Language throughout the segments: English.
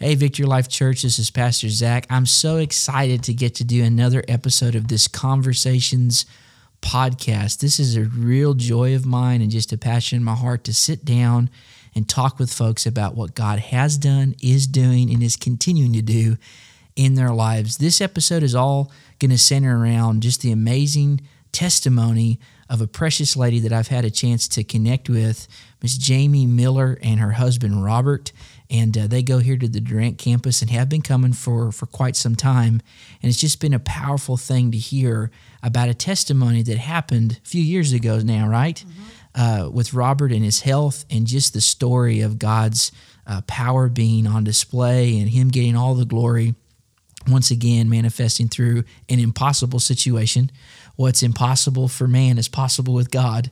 Hey, Victory Life Church, this is Pastor Zach. I'm so excited to get to do another episode of this Conversations podcast. This is a real joy of mine and just a passion in my heart to sit down and talk with folks about what God has done, is doing, and is continuing to do in their lives. This episode is all going to center around just the amazing testimony of a precious lady that I've had a chance to connect with, Miss Jamie Miller and her husband Robert and uh, they go here to the Durant campus and have been coming for for quite some time. And it's just been a powerful thing to hear about a testimony that happened a few years ago now, right? Mm-hmm. Uh, with Robert and his health, and just the story of God's uh, power being on display and Him getting all the glory. Once again, manifesting through an impossible situation. What's impossible for man is possible with God.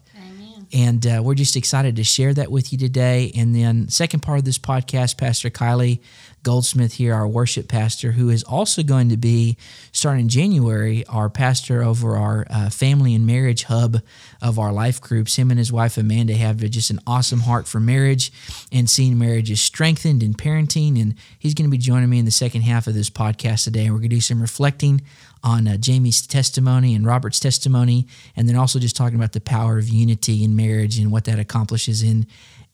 And uh, we're just excited to share that with you today. And then, second part of this podcast, Pastor Kylie Goldsmith here, our worship pastor, who is also going to be starting January, our pastor over our uh, family and marriage hub of our life groups. Him and his wife Amanda have just an awesome heart for marriage and seeing marriages strengthened in parenting. And he's going to be joining me in the second half of this podcast today. And we're going to do some reflecting on uh, Jamie's testimony and Robert's testimony, and then also just talking about the power of unity in marriage and what that accomplishes in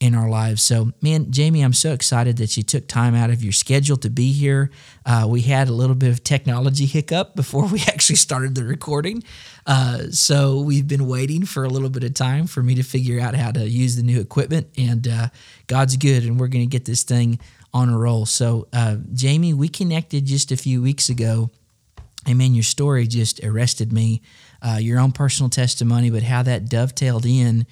in our lives. So, man, Jamie, I'm so excited that you took time out of your schedule to be here. Uh, we had a little bit of technology hiccup before we actually started the recording. Uh, so, we've been waiting for a little bit of time for me to figure out how to use the new equipment. And uh, God's good, and we're going to get this thing on a roll. So, uh, Jamie, we connected just a few weeks ago Amen. Your story just arrested me. Uh, your own personal testimony, but how that dovetailed in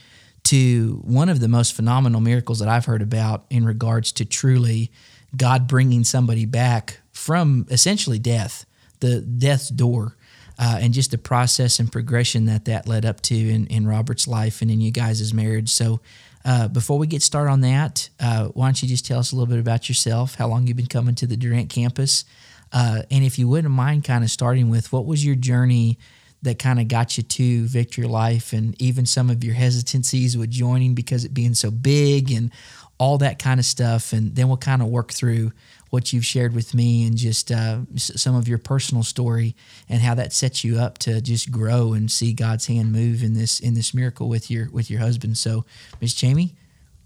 to one of the most phenomenal miracles that I've heard about in regards to truly God bringing somebody back from essentially death, the death's door, uh, and just the process and progression that that led up to in, in Robert's life and in you guys' marriage. So, uh, before we get started on that, uh, why don't you just tell us a little bit about yourself, how long you've been coming to the Durant campus, uh, and if you wouldn't mind kind of starting with what was your journey that kind of got you to Victory Life and even some of your hesitancies with joining because it being so big and all that kind of stuff. And then we'll kind of work through what you've shared with me and just uh, some of your personal story and how that sets you up to just grow and see God's hand move in this in this miracle with your with your husband. So, Miss Jamie,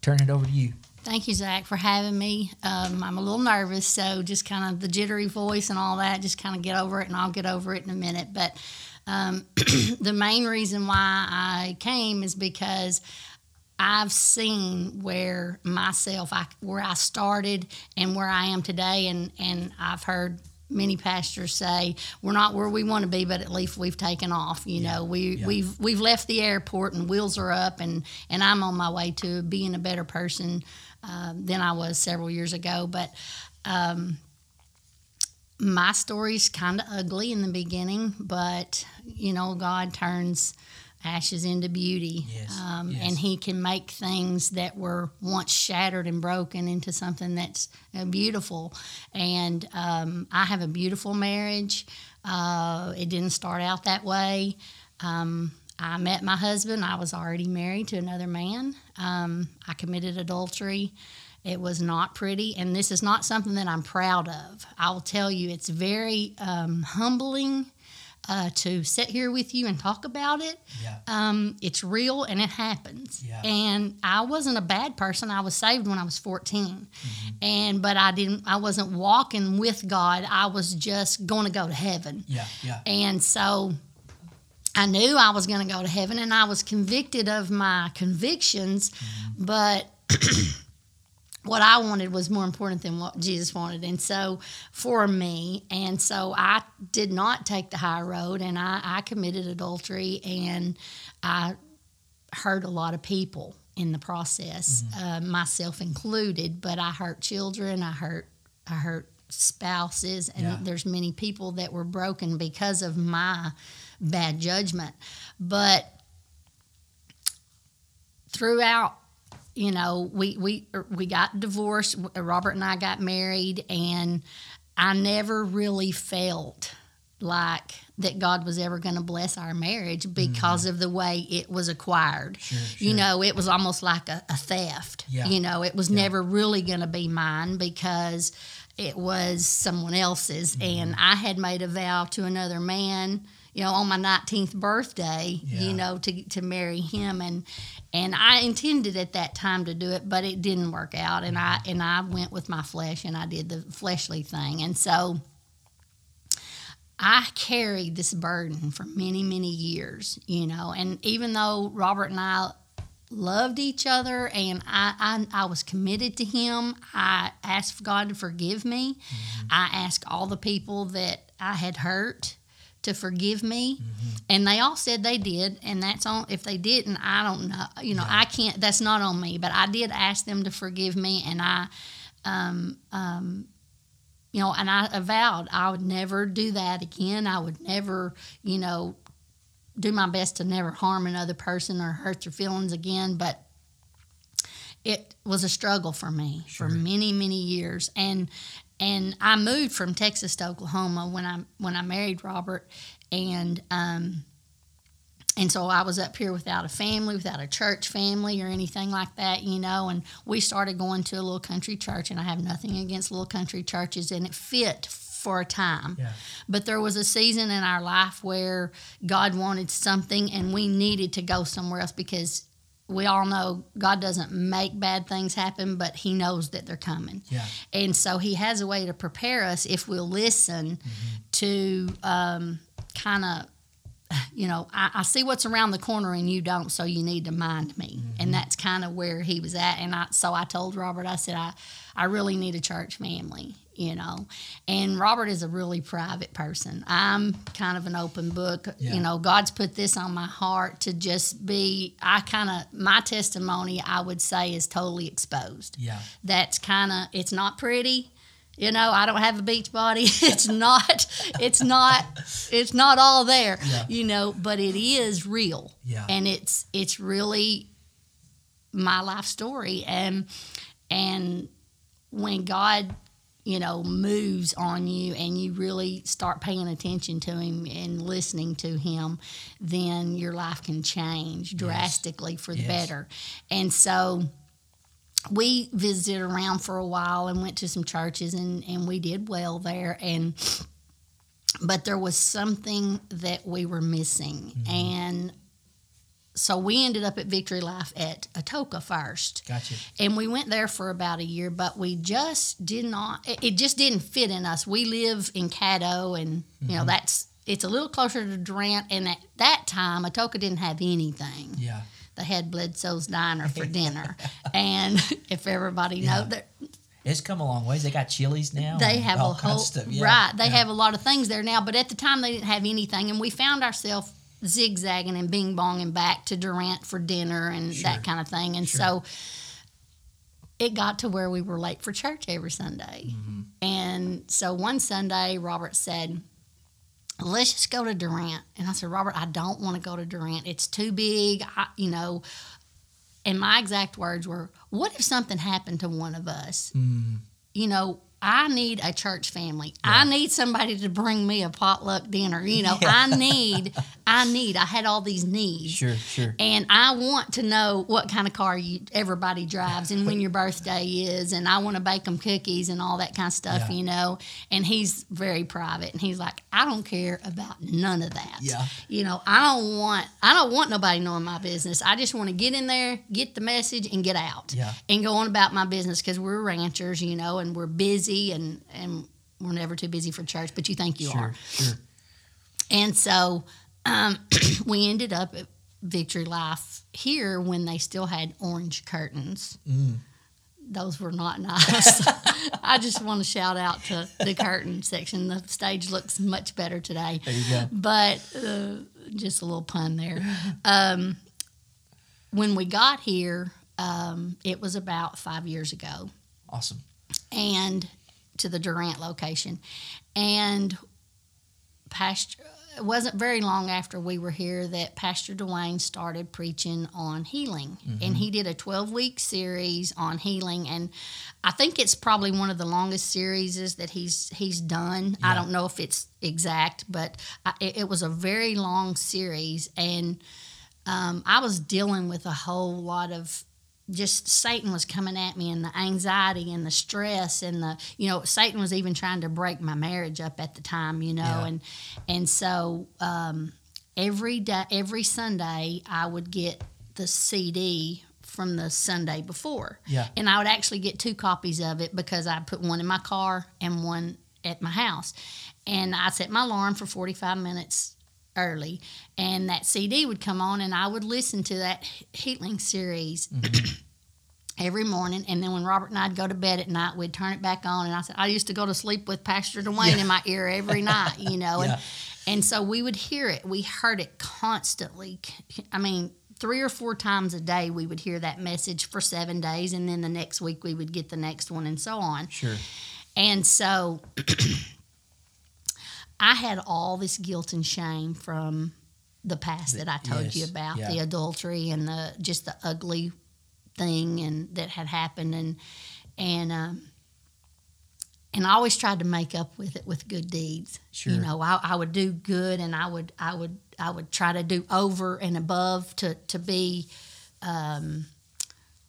turn it over to you. Thank you, Zach, for having me. Um, I'm a little nervous, so just kind of the jittery voice and all that, just kind of get over it, and I'll get over it in a minute. But um, the main reason why I came is because I've seen where myself, I, where I started and where I am today, and, and I've heard many pastors say we're not where we want to be, but at least we've taken off. You yeah. know, we yeah. we've we've left the airport and wheels are up, and and I'm on my way to being a better person um, than I was several years ago. But um, my story's kind of ugly in the beginning, but you know, God turns ashes into beauty. Yes, um, yes. And He can make things that were once shattered and broken into something that's uh, beautiful. And um, I have a beautiful marriage. Uh, it didn't start out that way. Um, I met my husband. I was already married to another man. Um, I committed adultery. It was not pretty, and this is not something that I'm proud of. I will tell you, it's very um, humbling uh, to sit here with you and talk about it. Yeah. Um, it's real and it happens. Yeah. And I wasn't a bad person. I was saved when I was 14, mm-hmm. and but I didn't. I wasn't walking with God. I was just going to go to heaven. Yeah. Yeah. And so I knew I was going to go to heaven and I was convicted of my convictions, mm-hmm. but what I wanted was more important than what Jesus wanted. And so for me, and so I did not take the high road and I, I committed adultery and I hurt a lot of people in the process, mm-hmm. uh, myself included, but I hurt children, I hurt, I hurt spouses, and yeah. there's many people that were broken because of my bad judgment. But throughout, you know, we we we got divorced. Robert and I got married, and I never really felt like that God was ever going to bless our marriage because mm-hmm. of the way it was acquired. Sure, sure. You know, it was almost like a, a theft. Yeah. You know, it was yeah. never really going to be mine because it was someone else's, and I had made a vow to another man. You know, on my 19th birthday, Yeah. you know, to to marry him, and and I intended at that time to do it, but it didn't work out, and I and I went with my flesh, and I did the fleshly thing, and so I carried this burden for many, many years, you know. And even though Robert and I loved each other and I, I, I was committed to him, I asked God to forgive me. Mm-hmm. I asked all the people that I had hurt to forgive me. And they all said they did. And that's on, if they didn't, I don't know. You know, I can't, that's not on me. But I did ask them to forgive me. And I, um, um, you know, and I avowed I would never do that again. I would never, you know, do my best to never harm another person or hurt their feelings again. But it was a struggle for me Sure. for many, many years. And and I moved from Texas to Oklahoma when I when I married Robert, and um, and so I was up here without a family, without a church family or anything like that, you know. And we started going to a little country church, and I have nothing against little country churches, and it fit for a time. Yeah. But there was a season in our life where God wanted something, and we needed to go somewhere else because we all know God doesn't make bad things happen, but He knows that they're coming. Yeah. And so He has a way to prepare us if we'll listen to um, kind of you know, I, I see what's around the corner and you don't, so you need to mind me. And mm-hmm. that's kind of where he was at. And I, so I told Robert, I said, I, I really need a church family, you know. And Robert is a really private person. I'm kind of an open book. Yeah. You know, God's put this on my heart to just be, I kind of, my testimony, I would say, is totally exposed Yeah. that's kind of it's not pretty you know i don't have a beach body it's not it's not it's not all there Yeah. you know but it is real Yeah. and it's it's really my life story and and when god you know moves on you and you really start paying attention to him and listening to him then your life can change drastically for the Yes. better and so we visited around for a while and went to some churches and, and we did well there. And but there was something that we were missing. Mm-hmm. And so we ended up at victory life at atoka first. Gotcha. and we went there for about a year but we just did not it, just didn't fit in us. We live in caddo and you know mm-hmm. that's it's a little closer to durant. And at that time atoka didn't have anything. Yeah. They had Bledsoe's Diner for dinner. and if everybody Yeah. know that It's come a long ways. They got Chili's now. they have a whole of stuff. Yeah. right, they Yeah. have a lot of things there now. But at the time, they didn't have anything, and we found ourselves zigzagging and bing bonging back to Durant for dinner and Sure. that kind of thing. And Sure. so it got to where we were late for church every Sunday. Mm-hmm. And so one Sunday, Robert said, let's just go to Durant. And I said, Robert, I don't want to go to Durant. It's too big. I, you know, and my exact words were, what if something happened to one of us? Mm, You know, I need a church family. I need somebody to bring me a potluck dinner. You know, Yeah. I need, I need, I had all these needs. sure, sure. And I want to know what kind of car you everybody drives and when your birthday is, and I want to bake them cookies and all that kind of stuff, Yeah. you know. And he's very private, and he's like, I don't care about none of that. Yeah. You know, I don't want I don't want nobody knowing my business. I just want to get in there, get the message, and get out. Yeah. And go on about my business because we're ranchers, you know, and we're busy and and we're never too busy for church, but you think you sure, are. sure. And so um, we ended up at Victory Life here when they still had orange curtains. Mm. Those were not nice. I just want to shout out to the curtain section. The stage looks much better today. There you go. But uh, just a little pun there. Um, when we got here, um, it was about five years ago Awesome. and to the Durant location. And Pastor, it wasn't very long after we were here that Pastor Duane started preaching on healing. And he did a 12 week series on healing. And I think it's probably one of the longest series that he's he's done. I don't know if it's exact, but I, it, it was a very long series. And um, I was dealing with a whole lot of just Satan was coming at me and the anxiety and the stress and the you know Satan was even trying to break my marriage up at the time you know Yeah. and and so um, every day every Sunday I would get the CD from the Sunday before Yeah. and I would actually get two copies of it because I put one in my car and one at my house and I set my alarm for 45 minutes early and that CD would come on and I would listen to that healing series mm-hmm. every morning and then when Robert and I'd go to bed at night we'd turn it back on and I said I used to go to sleep with Pastor Duane Yeah. in my ear every night you know Yeah. and and so we would hear it we heard it constantly I mean three or four times a day we would hear that message for 7 days and then the next week we would get the next one and so on Sure. and so I had all this guilt and shame from the past that I told you about, yeah. the adultery and the just the ugly thing and that had happened and and um, and I always tried to make up with it with good deeds. Sure. You know, I, I would do good and I would I would I would try to do over and above to to be um,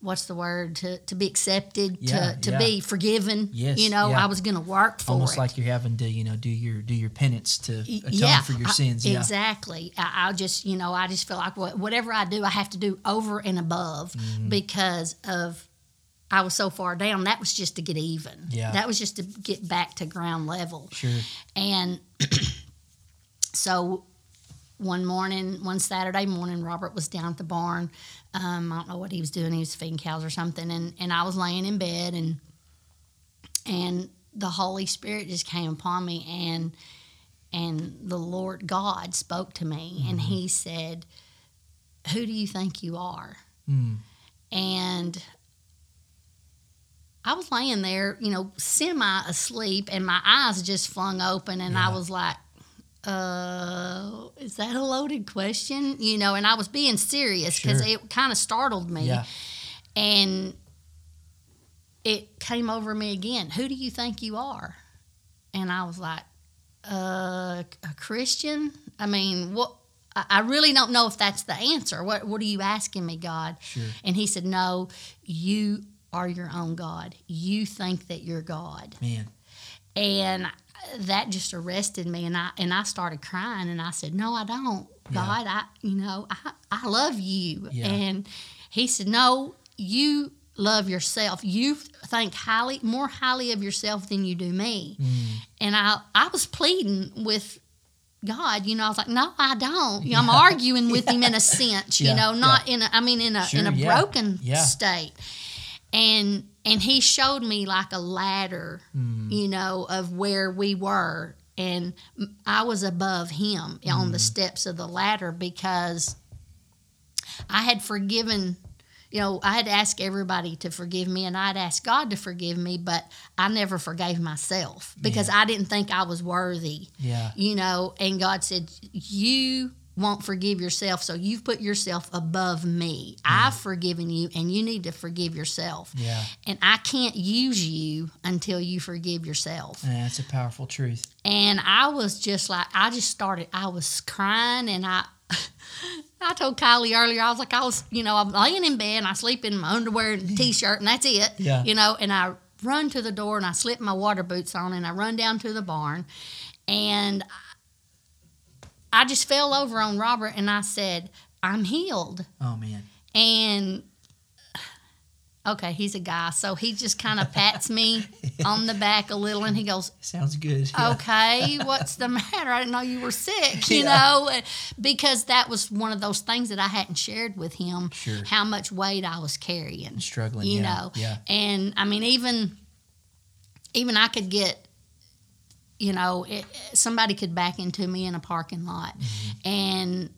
what's the word to, to be accepted Yeah, to, to yeah. be forgiven Yes, you know yeah. i was going to work for Almost it like you're having to, you know, do your do your penance to atone for your sins. Yeah. exactly I, I just you know i just feel like whatever i do i have to do over and above Mm-hmm. because of i was so far down that was just to get even Yeah. that was just to get back to ground level Sure. and so one morning, one Saturday morning, Robert was down at the barn. Um, I don't know what he was doing. He was feeding cows or something. And, and I was laying in bed and and the Holy Spirit just came upon me and and the Lord God spoke to me and he said, Who do you think you are? Mm. and I was laying there, you know, semi asleep, and my eyes just flung open, and I was like, "Uh, is that a loaded question?" You know, and I was being serious because Sure. it kind of startled me, Yeah. and it came over me again. Who do you think you are? And I was like, uh, a Christian? I mean, what? I really don't know if that's the answer. What What are you asking me, God? Sure. And he said, No, you are your own God. You think that you're God. Man. And that just arrested me and I and I started crying and I said, No, I don't. Yeah. God, I you know, I, I love you. Yeah. And he said, No, you love yourself. You think highly more highly of yourself than you do me. Mm. And I I was pleading with God, you know, I was like, no, I don't. You know, I'm arguing with him in a sense, you Yeah, know, not in a, I mean, in a in a yeah, broken yeah. state. And and he showed me like a ladder, Mm. you know, of where we were, and I was above him on Mm. the steps of the ladder because I had forgiven. You know, I had asked everybody to forgive me, and I'd asked God to forgive me, but I never forgave myself because I didn't think I was worthy Yeah. you know, and God said, You won't forgive yourself, so you've put yourself above me. Mm. I've forgiven you, and you need to forgive yourself. Yeah. And I can't use you until you forgive yourself. Man, that's a powerful truth. And I was just like, I just started, I was crying, and I. I told Kylie earlier, I was like, I was, you know, I'm laying in bed and I sleep in my underwear and t shirt, and that's it. Yeah. You know, and I run to the door and I slip my water boots on and I run down to the barn and I just fell over on Robert and I said, I'm healed. Oh man. And okay, he's a guy. So he just kind of pats me on the back a little and he goes, Sounds good. Yeah. okay, what's the matter? I didn't know you were sick, you Yeah. know, because that was one of those things that I hadn't shared with him Sure. how much weight I was carrying, Struggling. you yeah. know. Yeah. And I mean, even even I could get, you know, it, somebody could back into me in a parking lot, Mm-hmm. and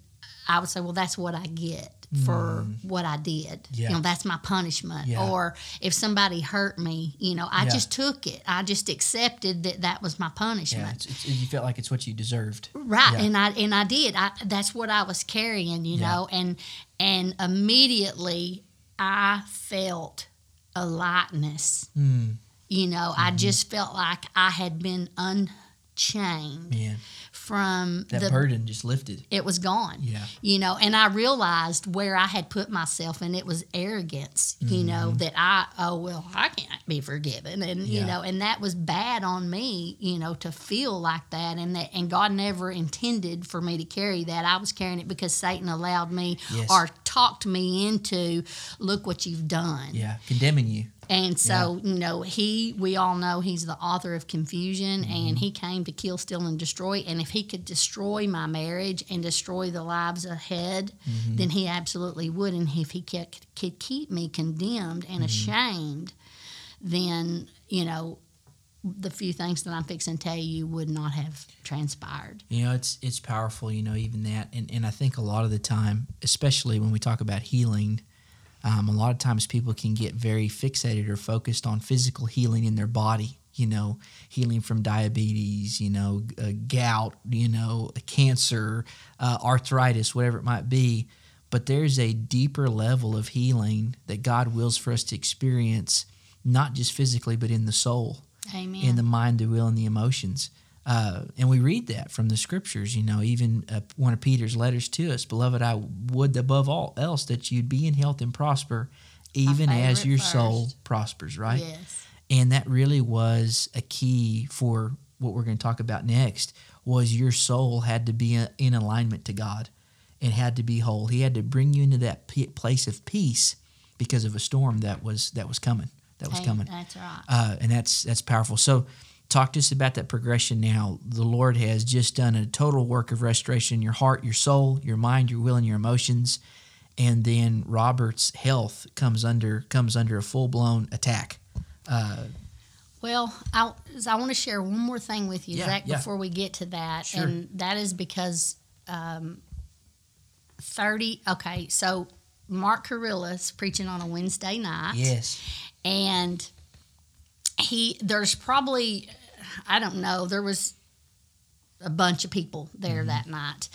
I would say, well, that's what I get for what I did. Mm. Yeah. You know, that's my punishment. Yeah. Or if somebody hurt me, you know, I Yeah. just took it. I just accepted that that was my punishment. It's, it's, you felt like it's what you deserved. Right, and I and I did. I that's what I was carrying, you know, and and immediately I felt a lightness. Mm. You know, I Mm-hmm. just felt like I had been unchained. chain Man, from that the burden just lifted. it was gone. Yeah. You know, and I realized where I had put myself, and it was arrogance, you know, that I, oh, well, I can't be forgiven. And, you know, and that was bad on me, you know, to feel like that. And that, and God never intended for me to carry that. I was carrying it because Satan allowed me Yes. or talked me into, look what you've done. Yeah, condemning you. And so, you know, he, we all know he's the author of confusion Mm-hmm. and he came to kill, steal, and destroy. And if he could destroy my marriage and destroy the lives ahead, Mm-hmm. then he absolutely would. And if he could, could keep me condemned and Mm-hmm. ashamed, then, you know, the few things that I'm fixing to tell you would not have transpired. You know, it's it's powerful. You know, even that, and and I think a lot of the time, especially when we talk about healing, um, a lot of times people can get very fixated or focused on physical healing in their body. You know, healing from diabetes, you know, uh, gout, you know, cancer, uh, arthritis, whatever it might be. But there's a deeper level of healing that God wills for us to experience, not just physically, but in the soul Amen. in the mind, the will, and the emotions. Uh, and we read that from the scriptures, you know, even uh, one of Peter's letters to us, Beloved, I would above all else that you'd be in health and prosper, even as your soul prospers, right? Yes. And that really was a key for what we're going to talk about next was your soul had to be uh, in alignment to God and had to be whole. He had to bring you into that place of peace because of a storm that was that was coming. That was Hey, coming That's right. uh, and that's that's powerful. So, talk to us about that progression. Now, the Lord has just done a total work of restoration in your heart, your soul, your mind, your will, and your emotions, and then Robert's health comes under comes under a full blown attack. Uh, Well, I, I want to share one more thing with you, Yeah, Zach, yeah. before we get to that. Sure. And that is because um, 30, okay, so Mark Carrillo's preaching on a Wednesday night. yes, And he, there's probably, I don't know, there was a bunch of people there Mm-hmm. that night.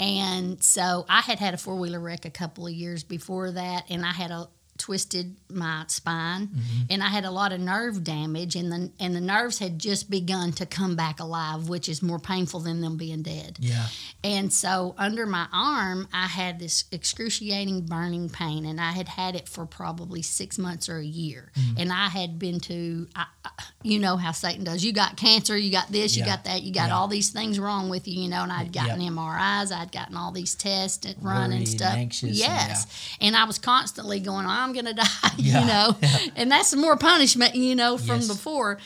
And so I had had a four wheeler wreck a couple of years before that, and I had a twisted my spine Mm-hmm. and I had a lot of nerve damage and the and the nerves had just begun to come back alive which is more painful than them being dead. yeah, And so under my arm, I had this excruciating burning pain, and I had had it for probably six months or a year. Mm-hmm. And I had been to, I, you know how Satan does. You got cancer, you got this, you Yeah. got that, you got Yeah. all these things wrong with you, you know. And I'd gotten Yeah. MRIs, I'd gotten all these tests and run Worried and and stuff. anxious and- yes, and I was constantly going, I'm gonna die, Yeah. you know. And that's more punishment, you know, from Yes. before.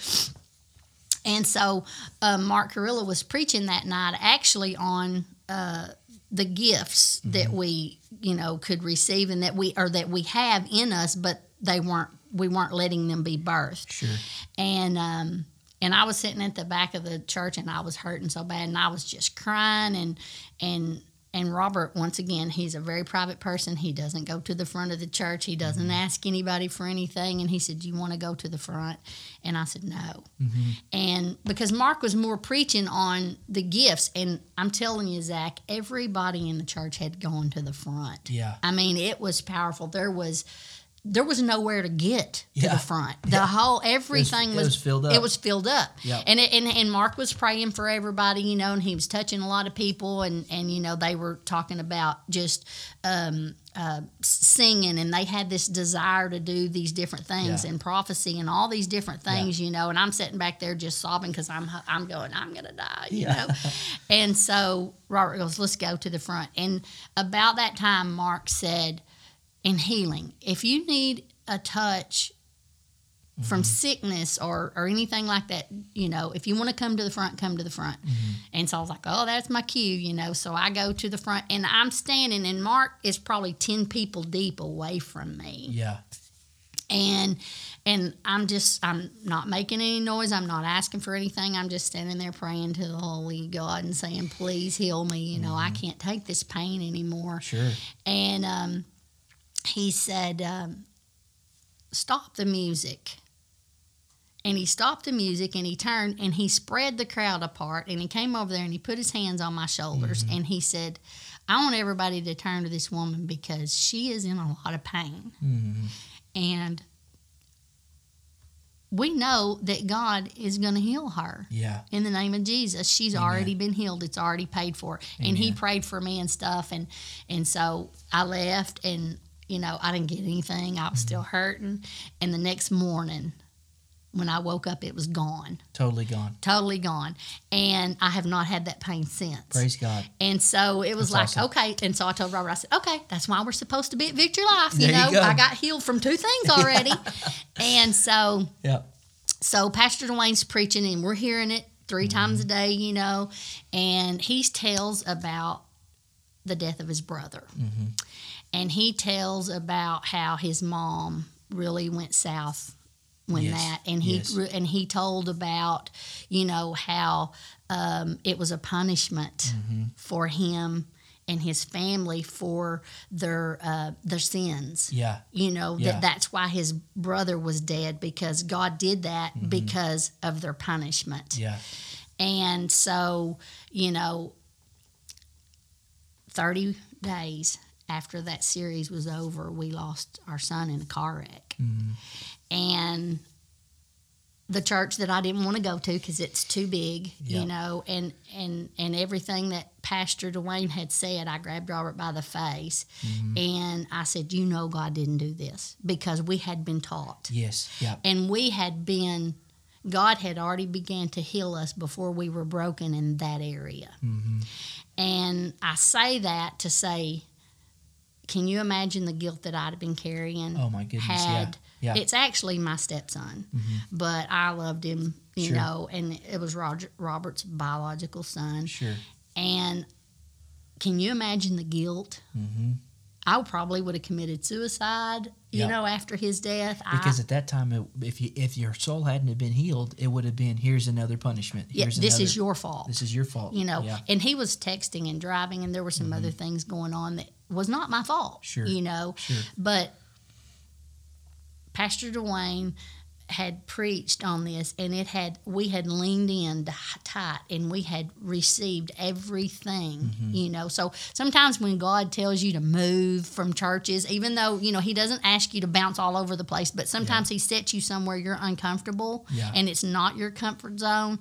And so uh, Mark Carrillo was preaching that night actually on uh, the gifts Mm-hmm. that we, you know, could receive and that we or that we have in us, but they weren't we weren't letting them be birthed. sure, And um, and I was sitting at the back of the church and I was hurting so bad and I was just crying and and and Robert once again he's a very private person. He doesn't go to the front of the church. He doesn't Mm-hmm. ask anybody for anything. And he said do you want to go to the front? And I said no. Mm-hmm. and because Mark was more preaching on the gifts and I'm telling you Zach everybody in the church had gone to the front. Yeah, I mean, it was powerful. There was there was nowhere to get to Yeah. the front. The whole everything it was, was filled up. It was filled up. Yep. And, it, and and Mark was praying for everybody, you know, and he was touching a lot of people, and and you know they were talking about just. Um, uh, singing and they had this desire to do these different things Yeah. and prophecy and all these different things you know and i'm sitting back there just sobbing because i'm i'm going i'm gonna die you Yeah. know and so robert goes let's go to the front and about that time mark said in healing. If you need a touch from mm-hmm. sickness or, or anything like that, you know, if you want to come to the front, come to the front. Mm-hmm. And so I was like, oh, that's my cue, you know. So I go to the front and I'm standing, and Mark is probably 10 people deep away from me yeah, and and I'm just I'm not making any noise. I'm not asking for anything. I'm just standing there praying to the Holy God and saying, "Please heal me." You know, I mm-hmm. can't take this pain anymore. sure, And um, he said, um, "Stop the music." And he stopped the music and he turned and he spread the crowd apart and he came over there and he put his hands on my shoulders and he said, I want everybody to turn to this woman because she is in a lot of pain. hmm And we know that God is going to heal her Yeah. in the name of Jesus. She's Amen. already been healed. It's already paid for. And he prayed for me and stuff and and so I left and you know, I didn't get anything. I was still Mm-hmm. hurting. And the next morning when I woke up it was gone. Totally gone. Totally gone. And I have not had that pain since. Praise God. And so it was That's like, awesome. okay. And so I told Robert, I said, okay, that's why we're supposed to be at Victory Life. You There you know, go. I got healed from two things already. and so Yeah. so Pastor Duane's preaching and we're hearing it 3 times a day, you know, and he tells about the death of his brother. And he tells about how his mom really went south when Yes, that and he yes. and he told about you know how um, it was a punishment for him and his family for their uh, their sins Yeah. you know Yeah. that that's why his brother was dead because god did that Mm-hmm. because of their punishment Yeah. and so you know 30 days after that series was over we lost our son in a car wreck Mm-hmm. and the church that I didn't want to go to because it's too big, Yeah. you know, and and and everything that Pastor Duane had said, I grabbed Robert by the face, Mm-hmm. and I said, "You know, God didn't do this because we had been taught, Yes. Yeah. and we had been." God had already began to heal us before we were broken in that area. Mm-hmm. And I say that to say, can you imagine the guilt that I'd have been carrying? Oh my goodness. had Yeah. Yeah. it's actually my stepson, but I loved him, you Sure. know, and it was Roger, Robert's biological son. Sure. And can you imagine the guilt? Mm-hmm. I probably would have committed suicide, you Yeah. know, after his death. Because I, at that time, it, if you if your soul hadn't have been healed, it would have been here's another punishment. yeah, this another, is your fault. this is your fault. you know, Yeah. Mm-hmm. and he was texting and driving, and there were some other things going on that was not my fault. Sure. You know, Sure. But Pastor Duane had preached on this, and it had we had leaned in tight, and we had received everything. Mm-hmm. You know, so sometimes when God tells you to move from churches, even though you know He doesn't ask you to bounce all over the place, but sometimes He sets you somewhere you're uncomfortable, Yeah. and it's not your comfort zone.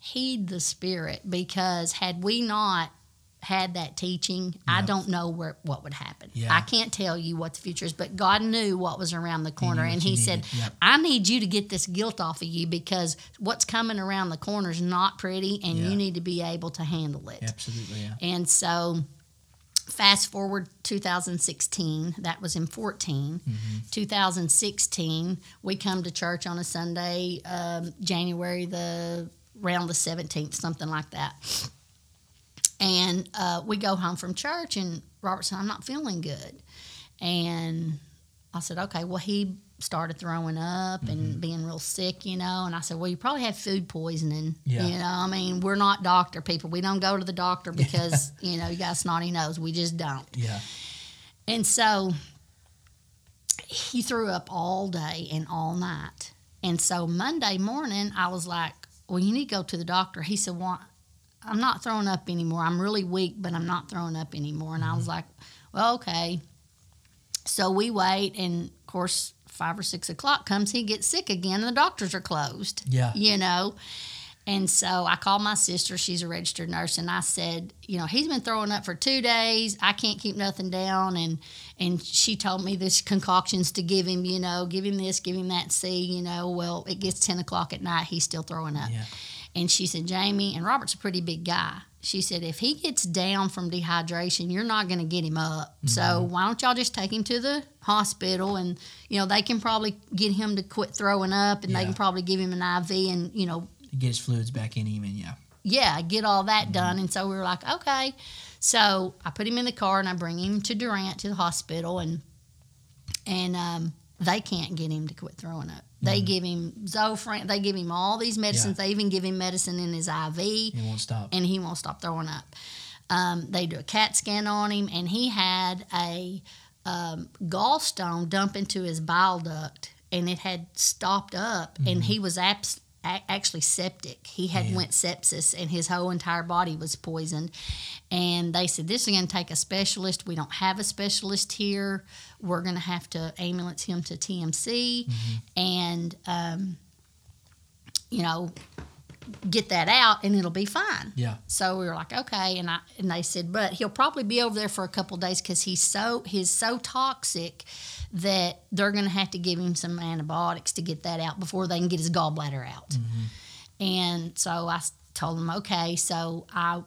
Heed the Spirit, because had we not had that teaching, I don't know where what would happen. Yeah. I can't tell you what the future is, but God knew what was around the corner, what and He said. Yep. "I need you to get this guilt off of you because what's coming around the corner is not pretty, and Yeah. you need to be able to handle it." Absolutely. Yeah. And so, fast forward 2016, that was in 14. Mm-hmm. 2016, we come to church on a Sunday, um, January the around the 17th, something like that. And uh, we go home from church, and Robert said, I'm not feeling good. And I said, okay, well, he started throwing up Mm-hmm. and being real sick, you know. And I said, well, you probably have food poisoning. Yeah. You know, I mean, we're not doctor people. We don't go to the doctor because, you know, you got a snotty nose. We just don't. Yeah. And so he threw up all day and all night. And so Monday morning, I was like, well, you need to go to the doctor. He said, well, I'm not throwing up anymore. I'm really weak, but I'm not throwing up anymore. And I was mm-hmm. like, well, okay. So we wait, and of course, five or six o'clock comes, he gets sick again, and the doctors are closed. Yeah. You know? And so I called my sister, she's a registered nurse, and I said, you know, he's been throwing up for two days. I can't keep nothing down. And and she told me this concoctions to give him, you know, give him this, give him that, see, you know, well, it gets 10 o'clock at night, he's still throwing up. Yeah. And she said, Jamie, and Robert's a pretty big guy. She said, if he gets down from dehydration, you're not going to get him up. Mm-hmm. So why don't y'all just take him to the hospital and, you know, they can probably get him to quit throwing up and they can probably give him an IV and, you know, Get his fluids back in him, and yeah. yeah, get all that done. And so we were like, okay. So I put him in the car and I bring him to Durant to the hospital, and and um, they can't get him to quit throwing up. They give him Zofran. They give him all these medicines. Yeah. They even give him medicine in his IV, He won't stop. and he won't stop throwing up. Um, they do a CAT scan on him, and he had a um, gallstone dump into his bile duct, and it had stopped up, and he was abs- actually septic. He had Man. went sepsis, and his whole entire body was poisoned. And they said, "This is going to take a specialist. We don't have a specialist here. We're going to have to ambulance him to TMC, and um, you know, get that out, and it'll be fine." Yeah. So we were like, okay, and I and they said, but he'll probably be over there for a couple of days because he's so he's so toxic that they're going to have to give him some antibiotics to get that out before they can get his gallbladder out. Mm-hmm. And so I told him, okay. So I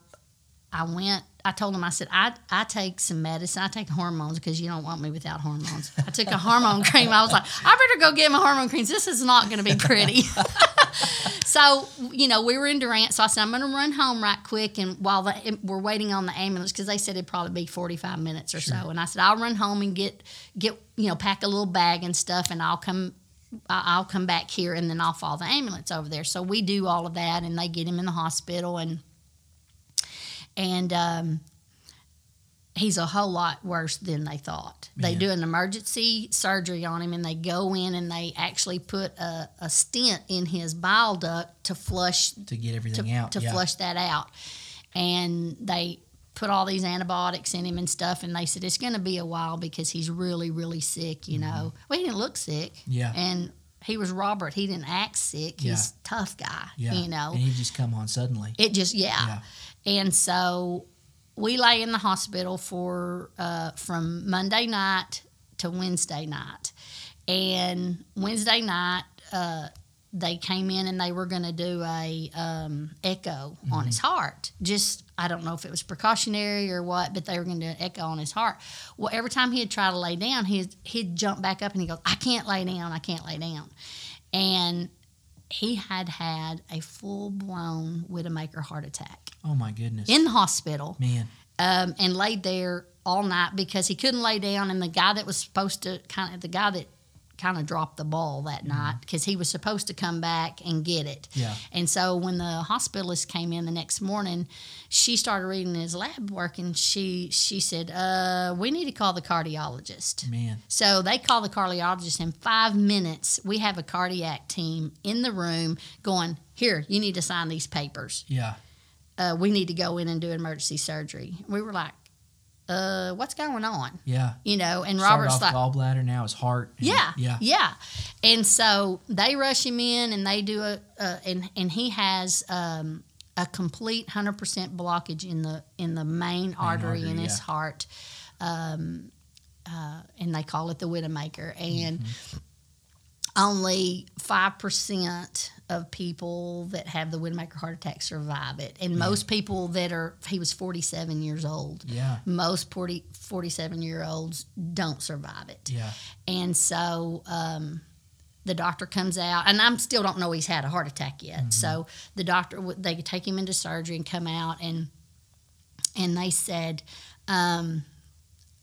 I went. I told him, I said, I, I take some medicine. I take hormones because you don't want me without hormones. I took a hormone cream. I was like, I better go get my hormone creams. This is not going to be pretty. so, you know, we were in Durant. So I said, I'm going to run home right quick. And while the, we're waiting on the ambulance, because they said it'd probably be 45 minutes or so. And I said, I'll run home and get, get, you know, pack a little bag and stuff, and I'll come I'll come back here and then I'll follow the ambulance over there. So we do all of that and they get him in the hospital and and um, he's a whole lot worse than they thought. They do an emergency surgery on him and they go in and they actually put a, a stent in his bile duct to flush To get everything to, out. to yeah. flush that out. And they put all these antibiotics in him and stuff. And they said it's going to be a while because he's really, really sick. You know, well, he didn't look sick. Mm-hmm. Yeah. And he was Robert. He didn't act sick. Yeah. He's a tough guy. Yeah. You know, And he just come on suddenly. it just yeah. Yeah. And so we lay in the hospital for uh, from Monday night to Wednesday night. And Wednesday night, uh, they came in and they were going to do a um, echo on his heart. Just I don't know if it was precautionary or what, but they were going to do an echo on his heart. Well, every time he'd try to lay down, he'd he'd jump back up and he goes, "I can't lay down. I can't lay down," and he had had a full blown Widowmaker heart attack Oh my goodness. in the hospital Man. um, and laid there all night because he couldn't lay down. And the guy that was supposed to kind of the guy that kind of dropped the ball that night because he was supposed to come back and get it. Yeah. And so when the hospitalist came in the next morning, she started reading his lab work and she she said, uh, "We need to call the cardiologist." Man. So they call the cardiologist in five minutes. We have a cardiac team in the room going, Here, you need to sign these papers. Yeah. Uh, we need to go in and do emergency surgery. We were like, uh, What's going on? Yeah. You know, and Started Robert's like, gallbladder, now his heart. yeah, Yeah. yeah. And so they rush him in, and they do a, uh, and and he has um, a complete hundred percent blockage in the in the main, artery, in his yeah. heart, um, uh, and they call it the Widowmaker, and Mm-hmm. only five percent of people that have the Widowmaker heart attack survive it, and most people that are he was forty seven years old. Yeah. Most 40, 47 year olds don't survive it. Yeah. And so um, the doctor comes out, and I still don't know he's had a heart attack yet. So the doctor, would- they could take him into surgery and come out, and and they said, um,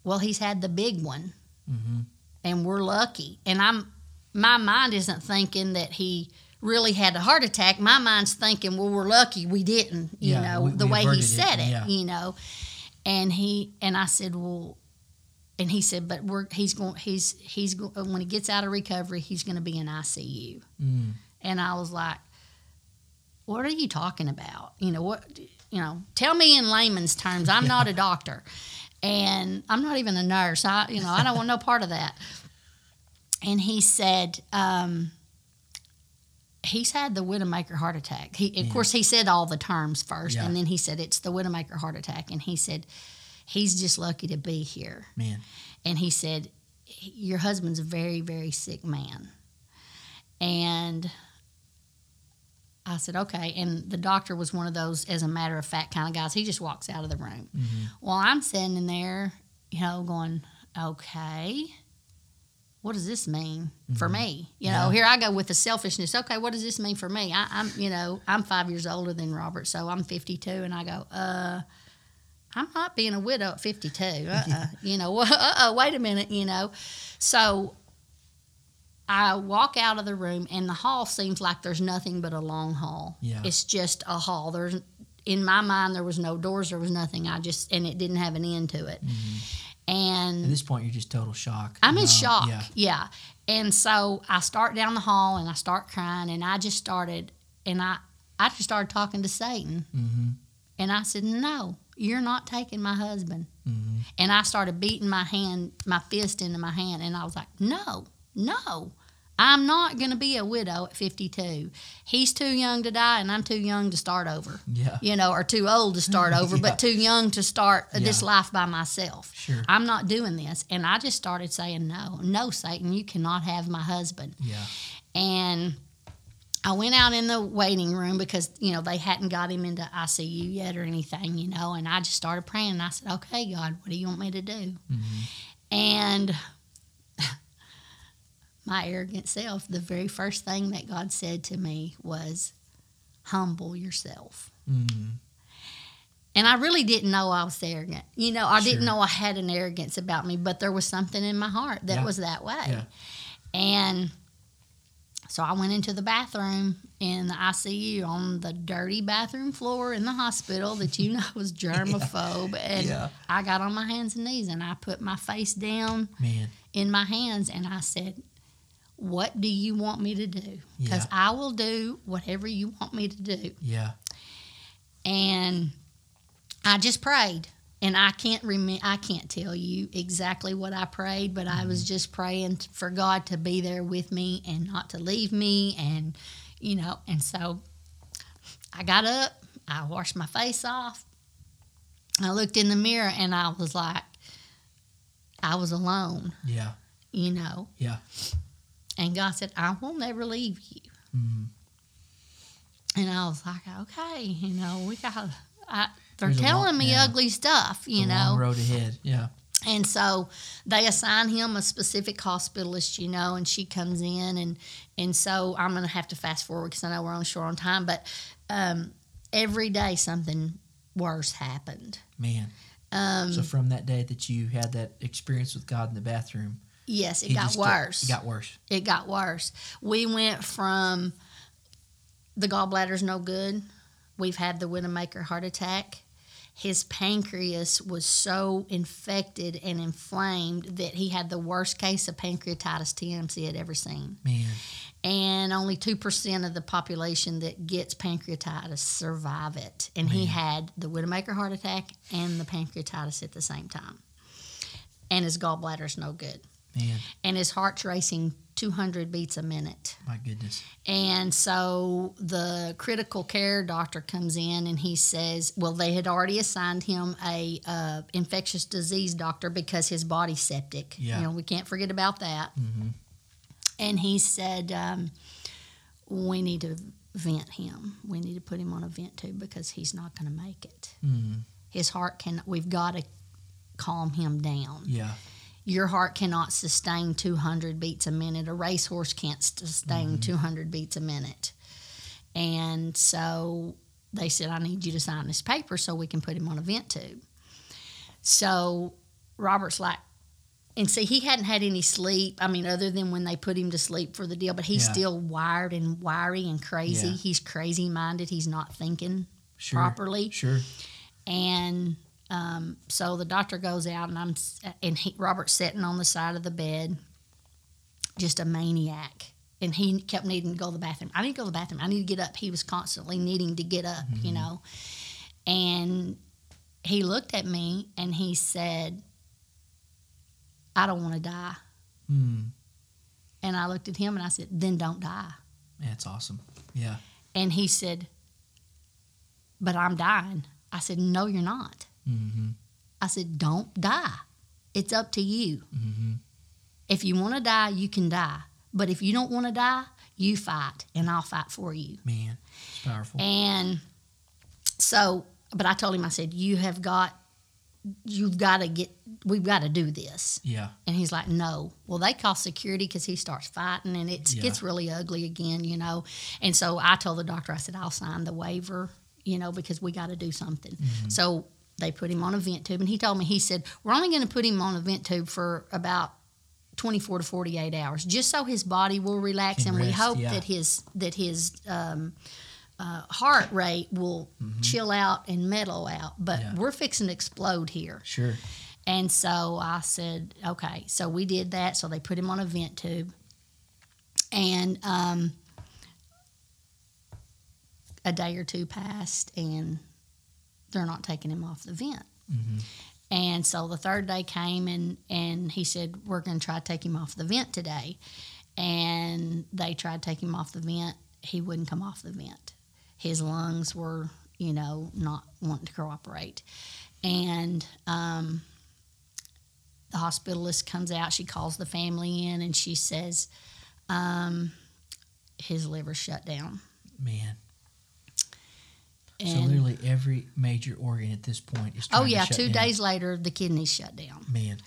well, he's had the big one, hmm and we're lucky. And I'm my mind isn't thinking that he really had a heart attack. My mind's thinking, well, we're lucky we didn't. You Yeah, know we- the we way he averted it, said it. yeah. You know, and he and I said, well. And he said, "But we're he's going he's he's when he gets out of recovery, he's going to be in ICU." Mm. And I was like, "What are you talking about? You know what? You know, tell me in layman's terms. I'm not a doctor, and I'm not even a nurse. I, you know, I don't want no part of that." And he said, um, "He's had the Widowmaker heart attack. He, of Yeah. course, he said all the terms first, Yeah. and then he said it's the Widowmaker heart attack, and he said." He's just lucky to be here Man. and he said, "Your husband's a very, very sick man." And I said, "Okay." And the doctor was one of those, as a matter of fact, kind of guys. He just walks out of the room. hmm Well, I'm sitting in there, you know, going, "Okay." What does this mean for me? You know, Yeah. here I go with the selfishness. Okay, what does this mean for me? I, I'm, you know, I'm five years older than Robert, so I'm 52, and I go, uh, I'm not being a widow at 52. Uh-uh. you know, uh-uh, wait a minute, you know. So I walk out of the room, and the hall seems like there's nothing but a long hall. Yeah. It's just a hall. There's, in my mind, there was no doors, there was nothing. I just, and it didn't have an end to it. And At this point, you're just total shock. I'm in shock. Yeah. Yeah. And so I start down the hall and I start crying and I just started and I I just started talking to Satan, Mm-hmm. and I said, "No, you're not taking my husband." Mm-hmm. And I started beating my hand, my fist into my hand, and I was like, "No, no." I'm not going to be a widow at 52. He's too young to die, and I'm too young to start over. Yeah. You know, or too old to start over, Yeah. but too young to start this life by myself. Sure. I'm not doing this. And I just started saying, No, no, Satan, you cannot have my husband. Yeah. And I went out in the waiting room because, you know, they hadn't got him into ICU yet or anything, you know, and I just started praying and I said, Okay, God, what do you want me to do? Mm-hmm. And my arrogant self, the very first thing that God said to me was, Humble yourself. Mm-hmm. And I really didn't know I was arrogant. You know, I Sure. didn't know I had an arrogance about me, but there was something in my heart that Yeah. was that way. Yeah. And so I went into the bathroom in the ICU on the dirty bathroom floor in the hospital that you know was germaphobe. And Yeah. I got on my hands and knees and I put my face down Man. in my hands and I said, What do you want me to do? Because Yeah. I will do whatever you want me to do Yeah. and I just prayed. And I can't rem- I can't tell you exactly what I prayed, but I was mm-hmm. just praying for God to be there with me and not to leave me, and you know. And so I got up, I washed my face off, I looked in the mirror, and I was like, I was alone, Yeah. you know. Yeah. And God said, I will never leave you. Mm-hmm. And I was like, okay, you know, we got. I, they're There's telling long- me yeah. ugly stuff, you The know. long road ahead. Yeah. And so they assign him a specific hospitalist, you know, and she comes in, and and so I'm gonna have to fast forward because I know we're on short on time, but um, every day something worse happened. Man. Um, So from that day that you had that experience with God in the bathroom, yes, it he got worse. it got worse. it got worse. We went from the gallbladder's no good. We've had the Widowmaker heart attack. His pancreas was so infected and inflamed that he had the worst case of pancreatitis TMC had ever seen. Man. And only 2% of the population that gets pancreatitis survive it. And he had the Widowmaker heart attack and the pancreatitis at the same time. And his gallbladder's no good Man. and his heart's racing 200 beats a minute. My goodness. And so the critical care doctor comes in and he says, well, they had already assigned him a uh, infectious disease doctor because his body's septic. Yeah. You know, we can't forget about that. Mm-hmm. And he said, um, we need to vent him. We need to put him on a vent tube because he's not going to make it. Mm-hmm. His heart can. We've got to calm him down Yeah. Your heart cannot sustain 200 beats a minute. A racehorse can't sustain mm-hmm. 200 beats a minute. And so they said, I need you to sign this paper so we can put him on a vent tube. So Robert's like, and see, he hadn't had any sleep. I mean, other than when they put him to sleep for the deal, but he's Yeah. still wired and wiry and crazy. Yeah. He's crazy minded. He's not thinking Sure. properly Sure. and um, so the doctor goes out and I'm and he, Robert's sitting on the side of the bed, just a maniac, and he kept needing to go to the bathroom. I need to go to the bathroom. I need to get up. He was constantly needing to get up, you know, and he looked at me and he said, "I don't want to die." Mm. And I looked at him and I said, "Then don't die." Man, that's awesome. Yeah. And he said, "But I'm dying." I said, "No, you're not." Mm-hmm. I said, don't die. It's up to you. Mm-hmm. If you want to die, you can die. But if you don't want to die, you fight, and I'll fight for you. Man, it's powerful. And so, but I told him, I said, you have got, you've got to get, we've got to do this. yeah. And he's like, no. Well, they call security because he starts fighting, and it Yeah. gets really ugly again, you know. And so I told the doctor, I said, I'll sign the waiver, you know, because we got to do something. Mm-hmm. So they put him on a vent tube, and he told me, he said, we're only going to put him on a vent tube for about 24 to 48 hours, just so his body will relax, Can and we hope yeah. that his that his um, uh, heart rate will chill out and mellow out. But Mm-hmm. Yeah. we're fixing to explode here. Sure. And so I said, okay. So we did that. So they put him on a vent tube. And um, a day or two passed, and they're not taking him off the vent. Mhm. And so the third day came, and and he said, "We're going to try to take him off the vent today." And they tried to take him off the vent. He wouldn't come off the vent. His lungs were, you know, not wanting to cooperate. And um, the hospitalist comes out. She calls the family in, and she says, um, "His liver shut down." Man. So And literally every major organ at this point is oh yeah, two down. days later, the kidneys shut down. Man.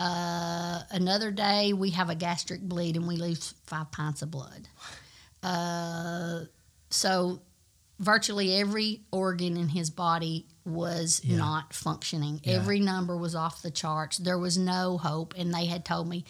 Uh, another day, we have a gastric bleed and we lose five pints of blood. Uh, so, virtually every organ in his body was Yeah. not functioning. Yeah. Every number was off the charts. There was no hope. And they had told me,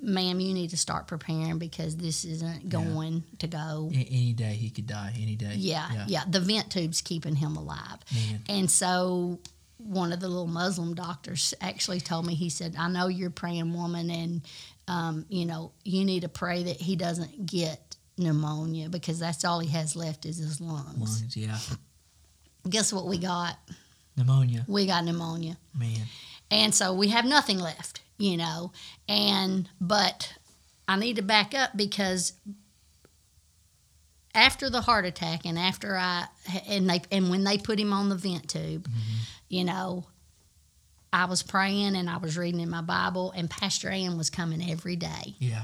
ma'am, you need to start preparing because this isn't going to go. Any day he could die. Any day. Yeah, yeah, The vent tube's keeping him alive. Man. And so one of the little Muslim doctors actually told me, he said, I know you're a praying woman and, um, you know, you need to pray that he doesn't get pneumonia because that's all he has left is his lungs. Lungs, yeah. Guess what we got? Pneumonia. We got pneumonia. Man. And so we have nothing left, you know. And but I need to back up because after the heart attack and after I and they and when they put him on the vent tube, mm-hmm. you know, I was praying and I was reading in my Bible and Pastor Ann was coming every day Yeah.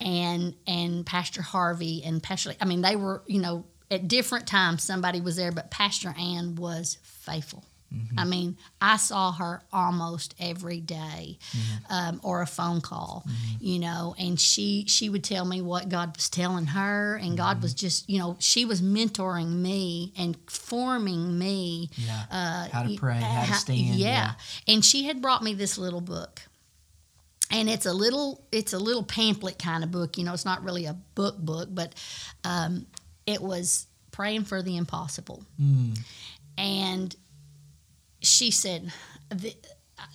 and and Pastor Harvey and Pastor I mean they were you know at different times somebody was there but Pastor Ann was faithful. I mean, I saw her almost every day, um, or a phone call, you know, and she she would tell me what God was telling her, and God was just, you know, she was mentoring me and forming me. Yeah. Uh, How to pray, how to ho- stand, Yeah. yeah. and she had brought me this little book, and it's a little it's a little pamphlet kind of book. You know, it's not really a book book, but um, it was praying for the impossible Mm. and she said the,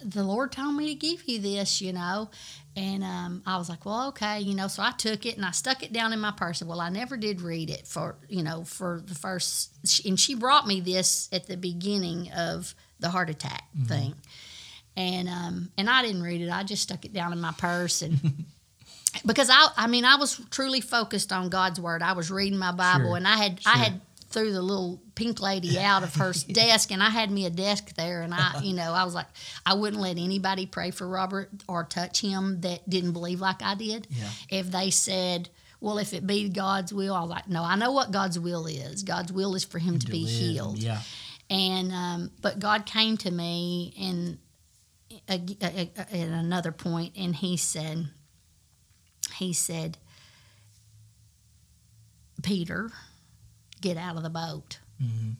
the lord told me to give you this you know. And um, i was like well okay you know so i took it and i stuck it down in my purse. Well i never did read it for you know for the first and she brought me this at the beginning of the heart attack thing. And um, and i didn't read it. I just stuck it down in my purse and because I I mean I was truly focused on God's word. I was reading my Bible Sure, and I had I had threw the little pink lady out of her desk and I had me a desk there and I you know I was like I wouldn't let anybody pray for Robert or touch him that didn't believe like I did. Yeah. If they said well, if it be God's will, I was like, no, I know what God's will is. God's will is for him to, be live, healed Yeah. and um, but God came to me in a, a, a- at another point, and He said, He said, Peter, get out of the boat. Mhm.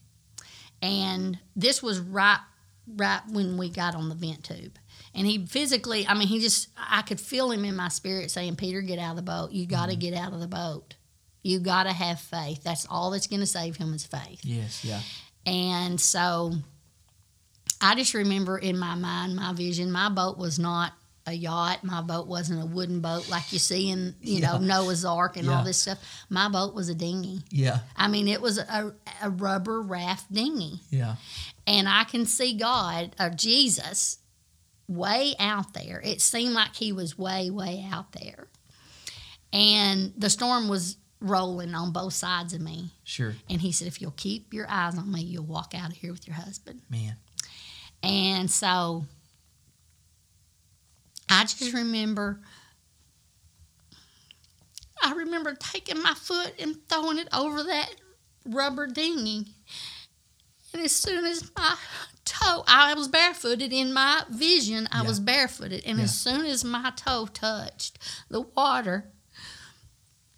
And this was right right when we got on the vent tube. And he physically, I mean, he just, I could feel him in my spirit saying, Peter, get out of the boat. You got to get out of the boat. You got to have faith. That's all that's going to save him is faith. Yes. Yeah. And so I just remember in my mind, my vision, my boat was not a yacht. My boat wasn't a wooden boat like you see in, you know, Noah's Ark and Yeah. all this stuff. My boat was a dinghy. Yeah. I mean, it was a, a rubber raft dinghy. Yeah. And I can see God, or Jesus, way out there. It seemed like he was way, way out there. And the storm was rolling on both sides of me. Sure. And he said, if you'll keep your eyes on me, you'll walk out of here with your husband. Man. And so I just remember, I remember taking my foot and throwing it over that rubber dinghy. And as soon as my toe, I was barefooted in my vision, I Yeah. was barefooted. And Yeah. as soon as my toe touched the water,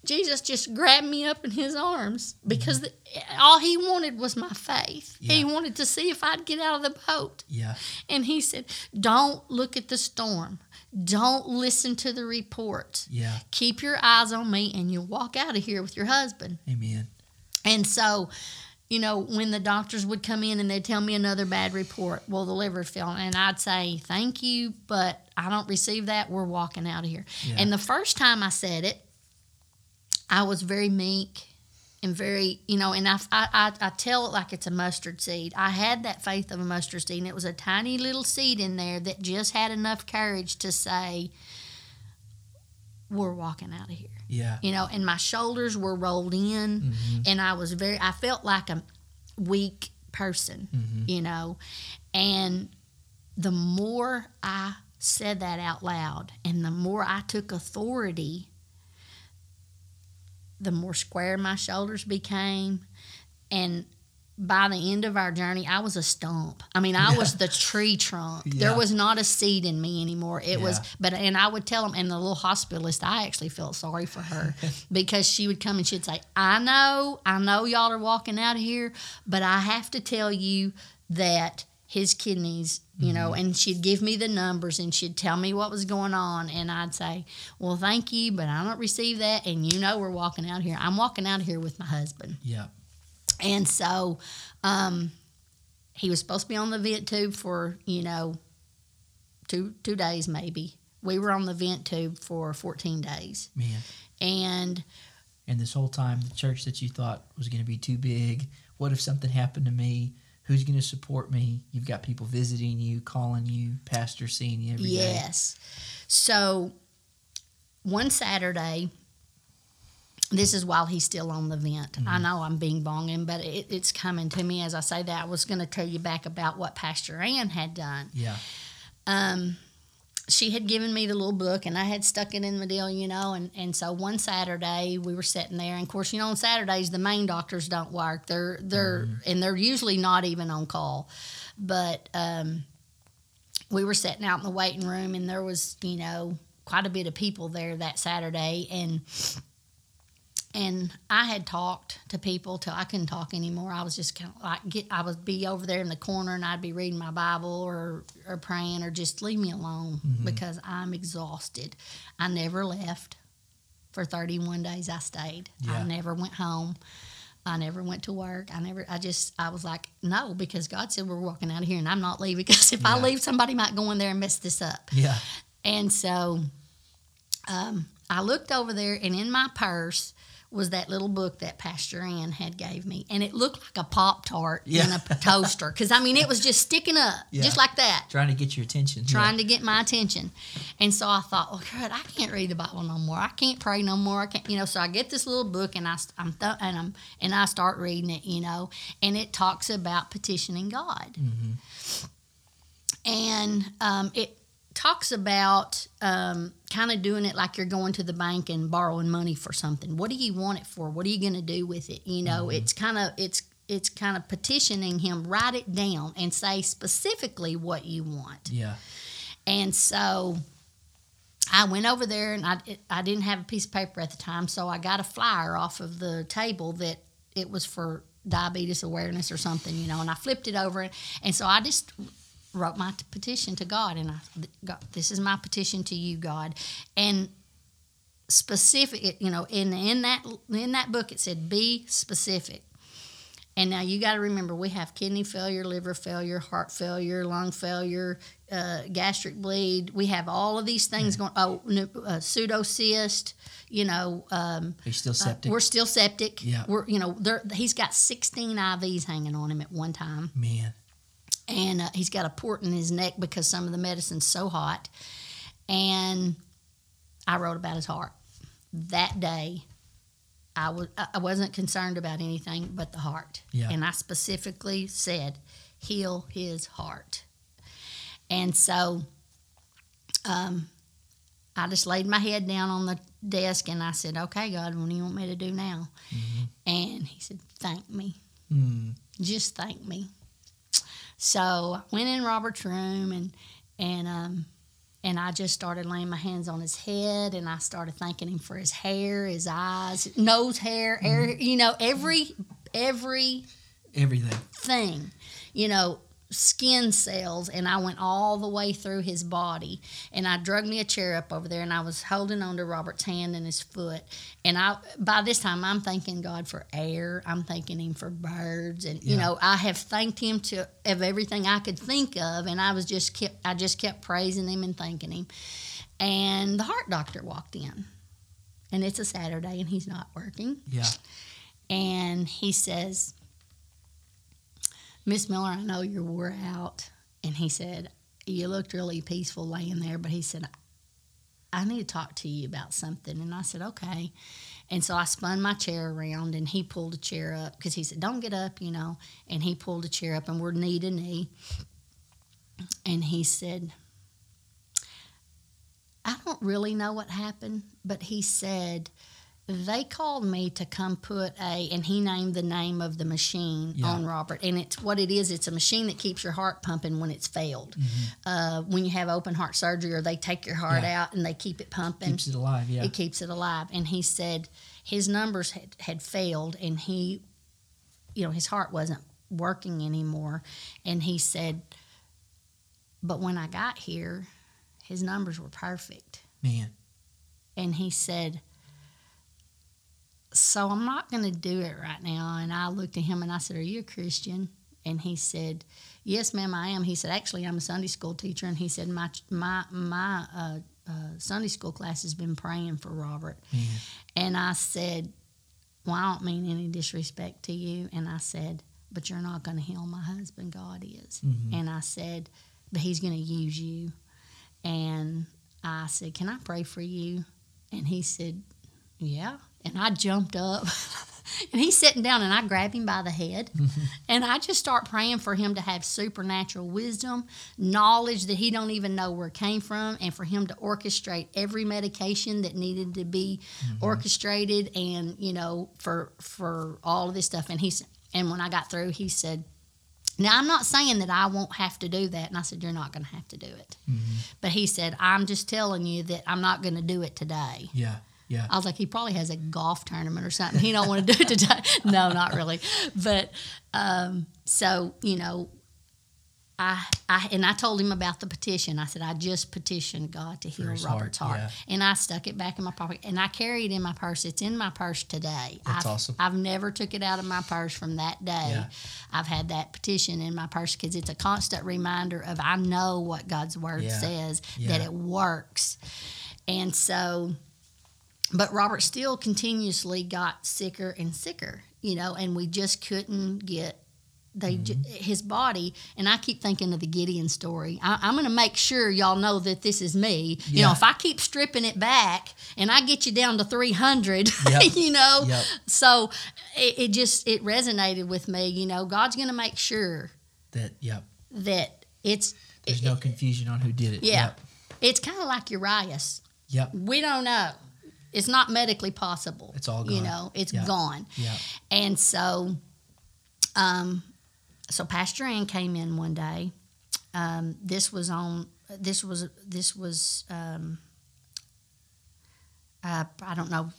Jesus just grabbed me up in his arms because the, all he wanted was my faith. He Mm-hmm. Wanted to see if I'd get out of the boat. Yeah. And he said, Don't look at the storm. Don't listen to the reports. Yeah. Keep your eyes on me and you'll walk out of here with your husband. Amen. And so, you know, when the doctors would come in and they'd tell me another bad report, well, the liver's failing, and I'd say, Thank you, but I don't receive that. We're walking out of here. Yeah. And the first time I said it, I was very meek and very, you know, and I, I, I, tell it like it's a mustard seed. I had that faith of a mustard seed, and it was a tiny little seed in there that just had enough courage to say, we're walking out of here. Yeah. You know, and my shoulders were rolled in, Mm-hmm. and I was very, I felt like a weak person, Mm-hmm. you know, and the more I said that out loud and the more I took authority, the more square my shoulders became. And by the end of our journey, I was a stump. I mean, I was the tree trunk. Yeah. There was not a seed in me anymore. It was, but, and I would tell them, and the little hospitalist, I actually felt sorry for her because she would come and she'd say, I know, I know y'all are walking out of here, but I have to tell you that his kidneys, you know, and she'd give me the numbers and she'd tell me what was going on. And I'd say, Well, thank you, but I don't receive that. And you know, we're walking out here. I'm walking out here with my husband. Yeah. And so um, he was supposed to be on the vent tube for, you know, two two days maybe. We were on the vent tube for 14 days. Man. And And this whole time, the church that you thought was going to be too big. What if something happened to me? Who's going to support me? You've got people visiting you, calling you, pastor seeing you every day. yes. So one Saturday, this is while he's still on the vent. I know I'm being bonging, but it, it's coming to me as I say that. I was going to tell you back about what Pastor Ann had done. Yeah. um, she had given me the little book and I had stuck it in my deal, you know, and, and so one Saturday we were sitting there and of course, you know, on Saturdays the main doctors don't work. They're they're and they're usually not even on call. But um, we were sitting out in the waiting room and there was, you know, quite a bit of people there that Saturday and and I had talked to people till I couldn't talk anymore. I was just kind of like get. I would be over there in the corner and I'd be reading my Bible or or praying or just leave me alone because I'm exhausted. I never left for 31 days. I stayed. Yeah. I never went home. I never went to work. I never. I just. I was like, no, because God said we're walking out of here, and I'm not leaving because if I leave, somebody might go in there and mess this up. Yeah. And so um, I looked over there, and in my purse was that little book that Pastor Ann had gave me, and it looked like a Pop Tart in a toaster because I mean it was just sticking up, Yeah. just like that, Trying to get your attention. trying to get my attention. And so I thought, well, God, I can't read the Bible no more. I can't pray no more. I can't, you know. So I get this little book, and I, I'm th- and I'm and I start reading it, you know, and it talks about petitioning God and um, it talks about um, kind of doing it like you're going to the bank and borrowing money for something. What do you want it for? What are you going to do with it? You know, it's kind of it's it's kind of petitioning him. Write it down and say specifically what you want. Yeah. And so I went over there and I, I didn't have a piece of paper at the time, so I got a flyer off of the table that it was for diabetes awareness or something, you know, and I flipped it over. And so I just wrote my t- petition to God and I, got this is my petition to you, God. And specific, you know, in, in that in that book it said be specific. And now you got to remember, we have kidney failure, liver failure, heart failure, lung failure, uh, gastric bleed. We have all of these things going. Oh, uh, pseudocyst. You know, um, you still uh, septic? we're still septic. Yeah. We're you know, there, he's got 16 IVs hanging on him at one time Man. And uh, he's got a port in his neck because some of the medicine's so hot. And I wrote about his heart. That day, I was I wasn't concerned about anything but the heart. Yeah. And I specifically said, heal his heart. And so, um, I just laid my head down on the desk and I said, "Okay, God, what do you want me to do now?" And He said, "Thank me." Mm. just thank me. So I went in Robert's room and and um and I just started laying my hands on his head and I started thanking him for his hair, his eyes, nose hair, hair, you know, every every Everything. thing, you know, skin cells, and I went all the way through his body. And I drug me a chair up over there, and I was holding on to Robert's hand and his foot. And I, by this time, I'm thanking God for air. I'm thanking Him for birds, and you know, I have thanked Him to of everything I could think of, and I was just kept, I just kept praising Him and thanking Him. And the heart doctor walked in, and it's a Saturday, and he's not working. Yeah. And he says, Miss Miller, I know you're wore out. And he said, You looked really peaceful laying there, but he said, I need to talk to you about something. And I said, Okay. And so I spun my chair around and he pulled a chair up because he said, Don't get up, you know. And he pulled a chair up and we're knee to knee. And he said, I don't really know what happened, but he said, they called me to come put a and he named the name of the machine Yeah. on robert and it's what it is it's a machine that keeps your heart pumping when it's failed uh, when you have open heart surgery or they take your heart Mm-hmm. Yeah. out and they keep it pumping Keeps it alive. Yeah. it keeps it alive and he said his numbers had, had failed and he you know his heart wasn't working anymore and he said but when i got here his numbers were perfect Man. and he said, So I'm not going to do it right now. And I looked at him and I said, Are you a Christian? And he said, Yes, ma'am, I am. He said, Actually, I'm a Sunday school teacher. And he said, My, my, my uh, uh, Sunday school class has been praying for Robert. Man. And I said, Well, I don't mean any disrespect to you. And I said, But you're not going to heal my husband. God is. Mhm. And I said, But he's going to use you. And I said, Can I pray for you? And he said, Yeah. And I jumped up. and he's sitting down, and I grab him by the head. Mm-hmm. and I just start praying for him to have supernatural wisdom, knowledge that he don't even know where it came from, and for him to orchestrate every medication that needed to be mm-hmm. orchestrated and, you know, for for all of this stuff. And he and when I got through, he said, now, I'm not saying that I won't have to do that. And I said, You're not going to have to do it. Mm-hmm. But he said, I'm just telling you that I'm not going to do it today. Yeah. Yeah. I was like, He probably has a golf tournament or something. He don't want to do it today. no, not really. But um, so, you know, I, I and I told him about the petition. I said I just petitioned God to heal Robert's heart, heart, yeah. and I stuck it back in my pocket, and I carry it in my purse. It's in my purse today. That's I've, awesome. I've never took it out of my purse from that day. Yeah. I've had that petition in my purse because it's a constant reminder of I know what God's word Yeah. says that it works, and so but Robert still continuously got sicker and sicker, you know, and we just couldn't get they Mm-hmm. his body. And I keep thinking of the Gideon story. I, I'm going to make sure y'all know that this is me. You know, if I keep stripping it back and I get you down to 300, Yep. you know, Yep. so it, it just it resonated with me. You know, God's going to make sure That. Yep. that it's There's no confusion on who did it. yeah, Yep. it's kind of like Urias. Yep. we don't know. It's not medically possible. It's all gone. You know, it's Yeah. gone. Yep. And so, um, so Pastor Ann came in one day. Um, this was on. This was this was. Um, uh, I don't know.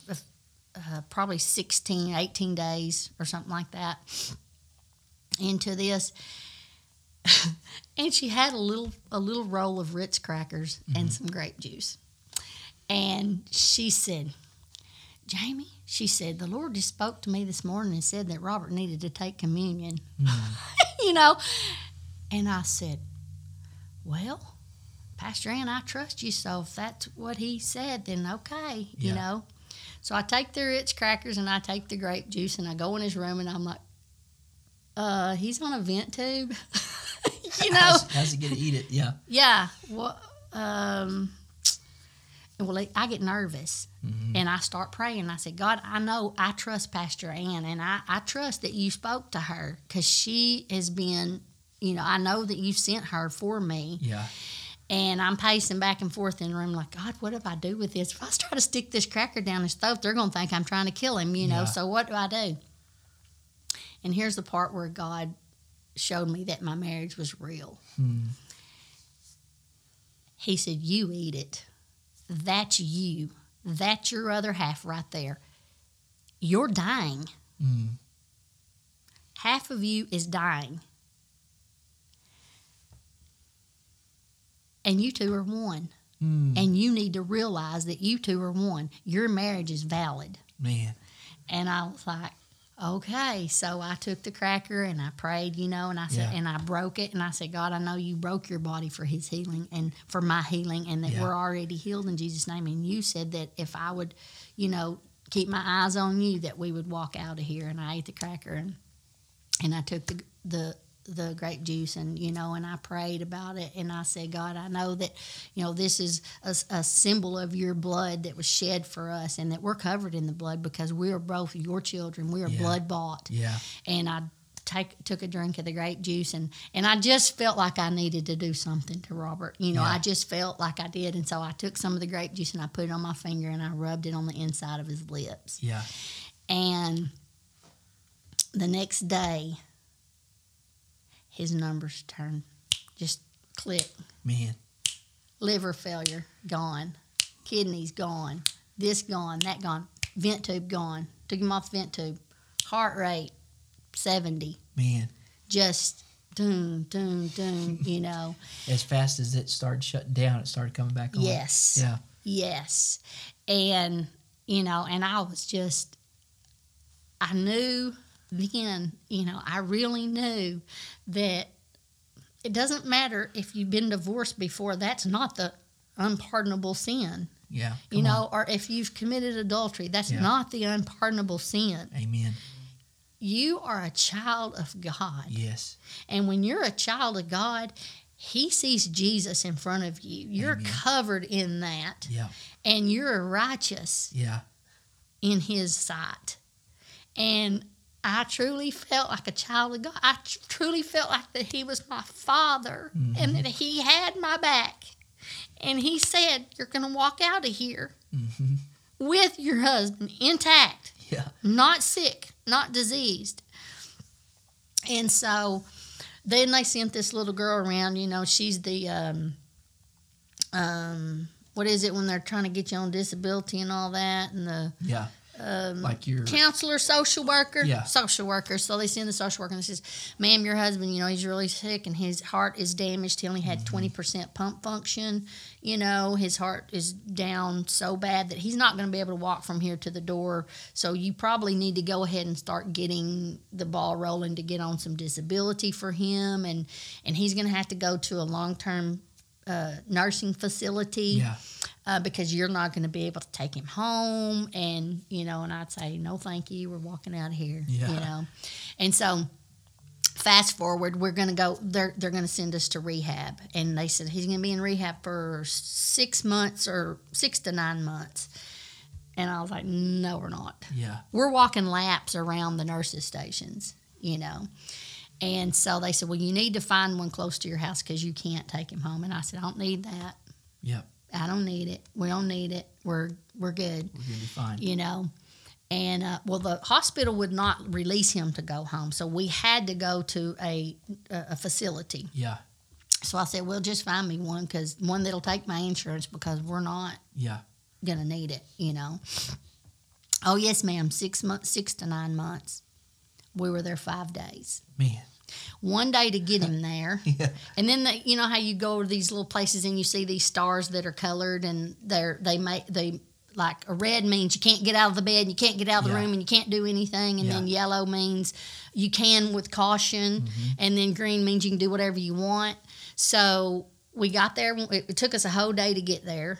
Uh, probably 16, 18 days or something like that into this. and she had a little a little roll of Ritz crackers and some grape juice. And she said, Jamie, she said, the Lord just spoke to me this morning and said that Robert needed to take communion. you know? And I said, Well, Pastor Ann, I trust you, so if that's what he said, then okay, you know. So I take the Ritz crackers and I take the grape juice and I go in his room and I'm like, uh, he's on a vent tube. you know? How's, how's he gonna eat it? Yeah. Yeah. Well, um, well, I get nervous Mm-hmm. and I start praying. I said, God, I know I trust Pastor Ann and I, I trust that you spoke to her because she has been, you know, I know that you sent her for me. Yeah. And I'm pacing back and forth in the room like, God, what do I do with this? If I try to stick this cracker down his throat, they're going to think I'm trying to kill him, you know. Yeah. So what do I do? And here's the part where God showed me that my marriage was real. Hmm. He said, You eat it. That's you. That's your other half right there. You're dying. Mm. Half of you is dying. And you two are one. Mm. And you need to realize that you two are one. Your marriage is valid. Man. And I was like, okay. So I took the cracker and I prayed, you know, and I said, Yeah. and I broke it. And I said, God, I know you broke your body for his healing and for my healing, and that Yeah. we're already healed in Jesus' name. And you said that if I would, you know, keep my eyes on you that we would walk out of here. And I ate the cracker and and I took the the the grape juice and you know and I prayed about it and I said God I know that you know this is a, a, symbol of your blood that was shed for us and that we're covered in the blood because we are both your children we are Yeah. blood bought Yeah. and I take took a drink of the grape juice and and I just felt like I needed to do something to Robert. You know, Yeah. I just felt like I did, and so I took some of the grape juice and I put it on my finger and I rubbed it on the inside of his lips. Yeah. And the next day, his numbers turn, just click. Man. Liver failure gone, kidneys gone, this gone, that gone, vent tube gone. Took him off the vent tube. Heart rate seventy Man. just doom, doom, doom, you know. As fast as it started shutting down, it started coming back on. yes. Yeah. Yes. And, you know, and I was just, I knew then, you know, I really knew that it doesn't matter if you've been divorced before, that's not the unpardonable sin, Yeah. you Come on. know, or if you've committed adultery, that's Yeah. not the unpardonable sin. Amen. You are a child of God. Yes. And when you're a child of God, He sees Jesus in front of you. You're Amen. covered in that, Yeah. and you're righteous Yeah. in His sight. And I truly felt like a child of God. I tr- truly felt like that He was my Father and that He had my back. And He said, You're going to walk out of here hmm with your husband intact Yeah. not sick, not diseased. And so then they sent this little girl around, you know, she's the um um what is it when they're trying to get you on disability and all that and the Yeah. Um Like your counselor, social worker, Yeah. social worker. So they send the social worker and they says, "Ma'am, your husband, you know, he's really sick and his heart is damaged. He only had Mm-hmm. 20 percent pump function. You know, his heart is down so bad that he's not going to be able to walk from here to the door. So you probably need to go ahead and start getting the ball rolling to get on some disability for him, and and he's going to have to go to a long term." Uh, nursing facility Yeah. uh, because you're not going to be able to take him home. And, you know, and I'd say, no, thank you. We're walking out of here, Yeah. you know. And so fast forward, we're going to go, they're, they're going to send us to rehab. And they said he's going to be in rehab for six months or six to nine months. And I was like, no, we're not Yeah. we're walking laps around the nurses' stations, you know. And so they said, well, you need to find one close to your house because you can't take him home. And I said, I don't need that. Yep. I don't need it. We don't need it. We're we're good, We're gonna be fine. you know. And uh, well, the hospital would not release him to go home, so we had to go to a a facility. Yeah. So I said, well, just find me one because one that'll take my insurance because we're not Yeah. gonna need it, you know. Oh yes, ma'am. Six months, six to nine months. We were there five days. Man. One day to get him there, Yeah. and then you know how you go to these little places and you see these stars that are colored and they're they make they like a red means you can't get out of the bed, and you can't get out of the Yeah. room, and you can't do anything, and then yellow means you can with caution, mm-hmm. and then green means you can do whatever you want. So we got there. It, it took us a whole day to get there.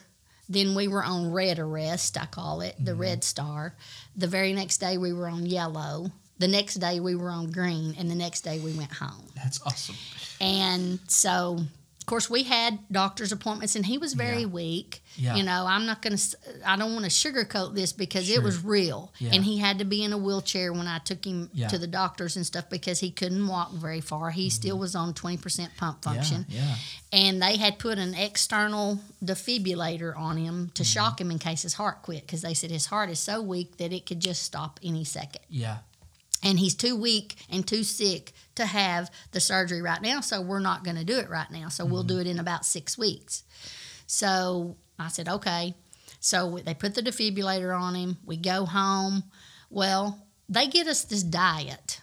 Then we were on red arrest, I call it, the mm-hmm. red star. The very next day we were on yellow. The next day we were on green, and the next day we went home. That's awesome. And so, of course, we had doctor's appointments, and he was very Yeah. weak. Yeah. You know, I'm not going to, I don't want to sugarcoat this because it was real. Yeah. And he had to be in a wheelchair when I took him to the doctors and stuff because he couldn't walk very far. He still was on 20% pump function. Mm-hmm. Yeah. Yeah. And they had put an external defibrillator on him to Mm-hmm. shock him in case his heart quit because they said his heart is so weak that it could just stop any second Yeah. And he's too weak and too sick to have the surgery right now so we're not going to do it right now. So we'll mm-hmm. do it in about six weeks. So i said okay. So they put the defibrillator on him. We go home. Well they get us this diet.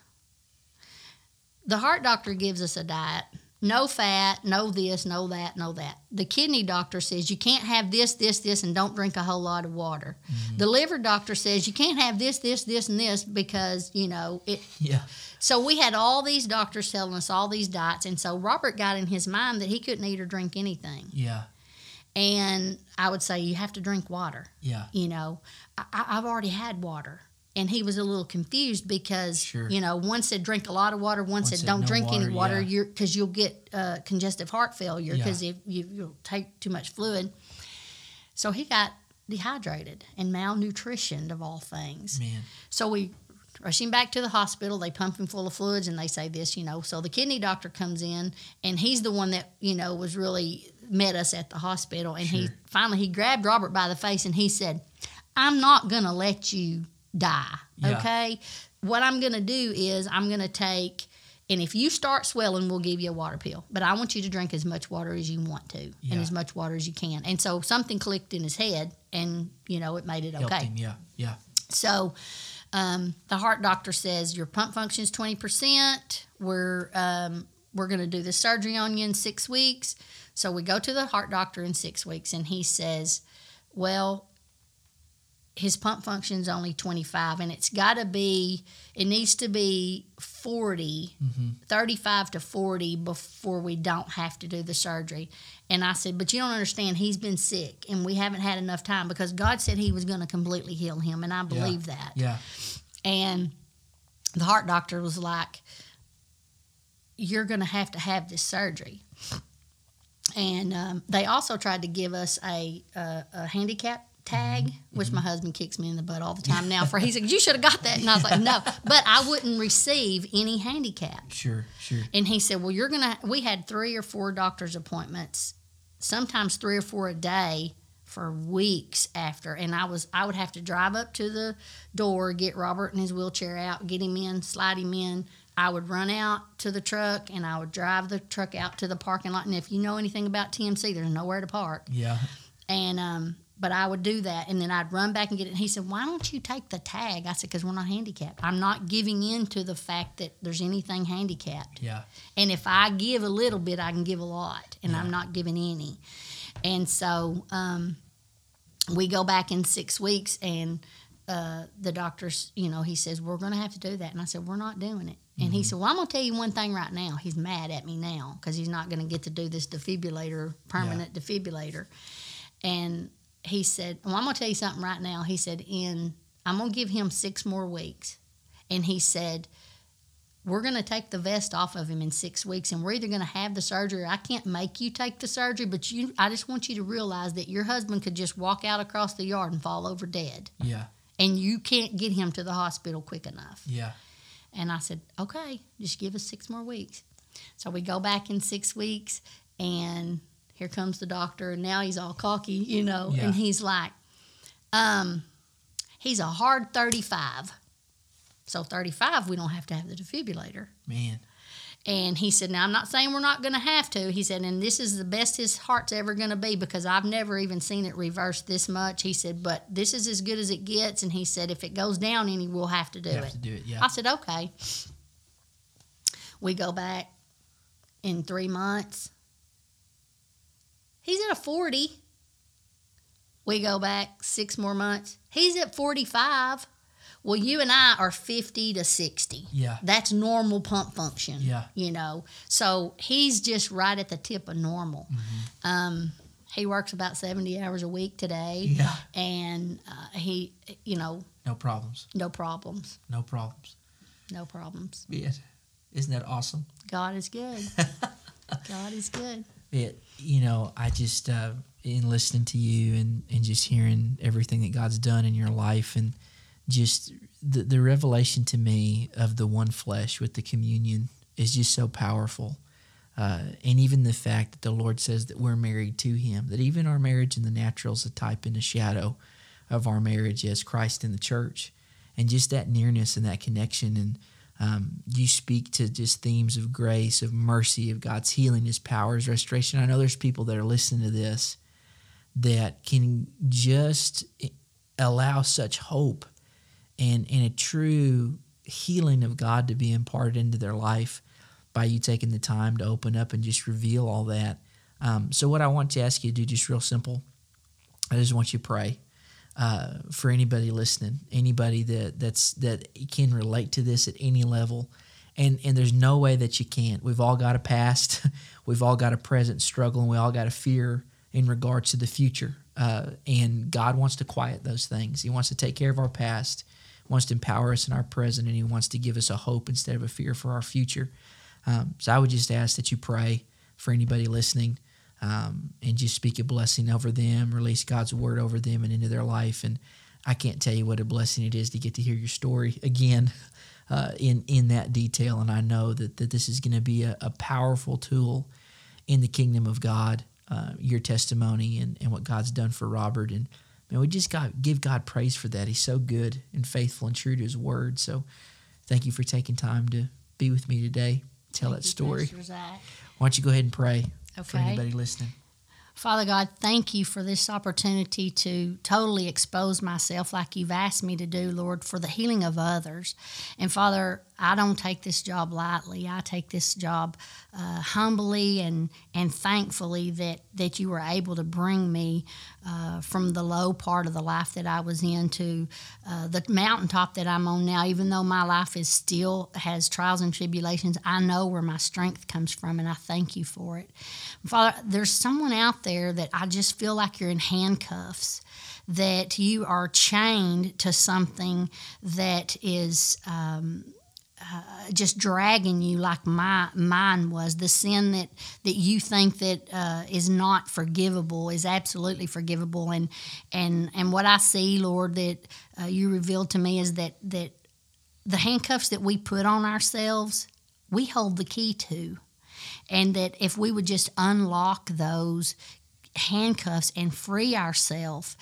The heart doctor gives us a diet no fat no this no that no that the kidney doctor says you can't have this this this and don't drink a whole lot of water mm-hmm. the liver doctor says you can't have this this this and this because you know it Yeah. so we had all these doctors telling us all these diets, and so Robert got in his mind that he couldn't eat or drink anything. Yeah. And I would say, you have to drink water. Yeah. You know, I, I've already had water. And he was a little confused because, Sure. you know, one said drink a lot of water, one, One said said don't no drink any water, water yeah. you're because you'll get uh, congestive heart failure Yeah. because if you, you'll take too much fluid. So he got dehydrated and malnutritioned of all things. Man. So we rush him back to the hospital. They pump him full of fluids and they say this, you know. So the kidney doctor comes in and he's the one that, you know, was really met us at the hospital. And he finally he grabbed Robert by the face and he said, I'm not gonna let you die. Yeah. Okay. What I'm gonna do is I'm gonna take and if you start swelling, we'll give you a water pill. But I want you to drink as much water as you want to Yeah. and as much water as you can. And so something clicked in his head and, you know, it made it Helped okay. him. Yeah. Yeah. So um, the heart doctor says your pump function is twenty percent. We're um, we're going to do the surgery on you in six weeks. So we go to the heart doctor in six weeks, and he says, "Well, his pump function is only twenty five, and it's got to be. It needs to be 40, 35 to forty before we don't have to do the surgery." And I said, "But you don't understand. He's been sick, and we haven't had enough time because God said He was going to completely heal him, and I believe that." Yeah. And the heart doctor was like, You're going to have to have this surgery. And um, they also tried to give us a, a, a handicap tag, which my husband kicks me in the butt all the time now for. He said, You should have got that. And I was like, No, but I wouldn't receive any handicap. Sure. Sure. And he said, Well, you're going to, we had three or four doctor's appointments, sometimes three or four a day for weeks after. And I was, I would have to drive up to the door, get Robert in his wheelchair out, get him in, slide him in. I would run out to the truck and I would drive the truck out to the parking lot. And if you know anything about TMC, there's nowhere to park. Yeah. And, um, but I would do that, and then I'd run back and get it. And he said, "Why don't you take the tag?" I said, "Because we're not handicapped. I'm not giving in to the fact that there's anything handicapped." Yeah. And if I give a little bit, I can give a lot, and Yeah. I'm not giving any. And so um, we go back in six weeks, and uh, the doctor's, you know, he says, We're going to have to do that. And I said, We're not doing it. And he said, Well, I'm going to tell you one thing right now. He's mad at me now because he's not going to get to do this defibrillator, permanent defibrillator. And he said, Well, I'm going to tell you something right now. He said, In, I'm going to give him six more weeks. And he said, we're going to take the vest off of him in six weeks and we're either going to have the surgery or i can't make you take the surgery but you i just want you to realize that your husband could just walk out across the yard and fall over dead Yeah. and you can't get him to the hospital quick enough Yeah. and i said okay just give us six more weeks so we go back in six weeks and here comes the doctor and now he's all cocky you know Yeah. and he's like um he's a hard 35 so 35 we don't have to have the defibrillator Man. and he said, Now, I'm not saying we're not going to have to. He said, And this is the best his heart's ever going to be because I've never even seen it reverse this much. He said, But this is as good as it gets. And he said, If it goes down any, we'll have to do have it. to do it. Yeah. I said, Okay. We go back in three months. He's at a 40. We go back six more months. He's at 45. Well, you and I are 50 to 60. Yeah. That's normal pump function. Yeah. You know, so he's just right at the tip of normal. Mm-hmm. Um, he works about 70 hours a week today. Yeah. And uh, he, you know, No problems. no problems. No problems. No problems. Yeah. Isn't that awesome? God is good. God is good. Yeah. You know, I just uh, in listening to you and and just hearing everything that God's done in your life and just the the revelation to me of the one flesh with the communion is just so powerful. Uh, and even the fact that the Lord says that we're married to Him, that even our marriage in the natural is a type and a shadow of our marriage as Christ in the church, and just that nearness and that connection. And um, you speak to just themes of grace, of mercy, of God's healing, His power, His restoration. I know there's people that are listening to this that can just allow such hope and, and a true healing of God to be imparted into their life by you taking the time to open up and just reveal all that. Um, so, what I want to ask you to do, just real simple, I just want you to pray uh, for anybody listening, anybody that that's that can relate to this at any level. And and there's no way that you can't. We've all got a past, we've all got a present struggle, and we all got a fear in regards to the future. Uh, and God wants to quiet those things. He wants to take care of our past, wants to empower us in our present, and He wants to give us a hope instead of a fear for our future. Um, so I would just ask that you pray for anybody listening um, and just speak a blessing over them, release God's word over them and into their life. And I can't tell you what a blessing it is to get to hear your story again uh, in in that detail. And I know that, that this is going to be a, a, powerful tool in the kingdom of God. Uh, your testimony and, and what God's done for Robert and man, we just got give God praise for that. He's so good and faithful and true to His word. So, thank you for taking time to be with me today, tell thank that story. Why don't you go ahead and pray okay. for anybody listening? Father God, thank you for this opportunity to totally expose myself like you've asked me to do, Lord, for the healing of others. And Father, I don't take this job lightly. I take this job uh, humbly and, and thankfully that, that you were able to bring me uh, from the low part of the life that I was in to uh, the mountaintop that I'm on now. Even though my life is still has trials and tribulations, I know where my strength comes from, and I thank you for it. Father, there's someone out there that I just feel like you're in handcuffs that you are chained to something that is um, uh, just dragging you like my mine was. The sin that that you think that uh, is not forgivable is absolutely forgivable. And and and what I see, Lord, that uh, you revealed to me is that that the handcuffs that we put on ourselves, we hold the key to, and that if we would just unlock those handcuffs and free ourselves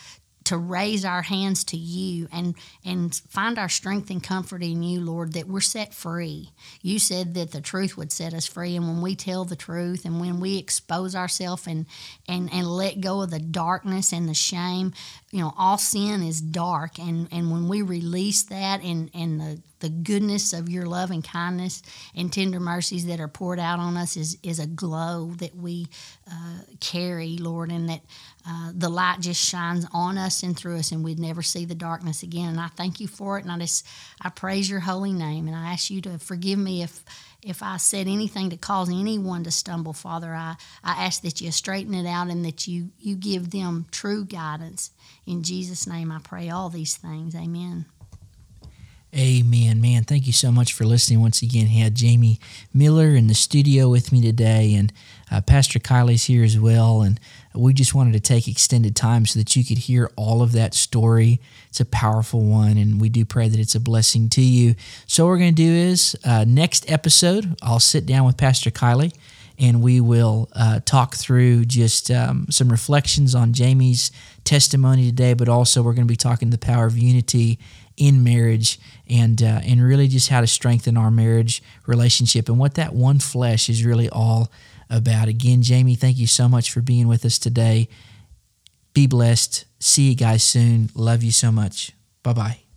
to raise our hands to you and and find our strength and comfort in you, Lord, that we're set free. You said that the truth would set us free, and when we tell the truth and when we expose ourselves and and and let go of the darkness and the shame, you know, all sin is dark, and and when we release that and and the the goodness of your love and kindness and tender mercies that are poured out on us is, is a glow that we uh, carry, Lord, and that uh, the light just shines on us and through us, and we'd never see the darkness again. And I thank you for it, and I just I praise your holy name, and I ask you to forgive me if if I said anything to cause anyone to stumble, Father. I, I ask that you straighten it out and that you you give them true guidance. In Jesus' name, I pray all these things. Amen. Amen, man. Thank you so much for listening. Once again, I had Jamie Miller in the studio with me today, and uh, Pastor Kylie's here as well. And we just wanted to take extended time so that you could hear all of that story. It's a powerful one, and we do pray that it's a blessing to you. So, what we're going to do is uh, next episode, I'll sit down with Pastor Kylie and we will uh, talk through just um, some reflections on Jamie's testimony today, but also we're going to be talking the power of unity in marriage and uh, and really just how to strengthen our marriage relationship and what that one flesh is really all about. Again, Jamie, thank you so much for being with us today. Be blessed. See you guys soon. Love you so much. Bye bye.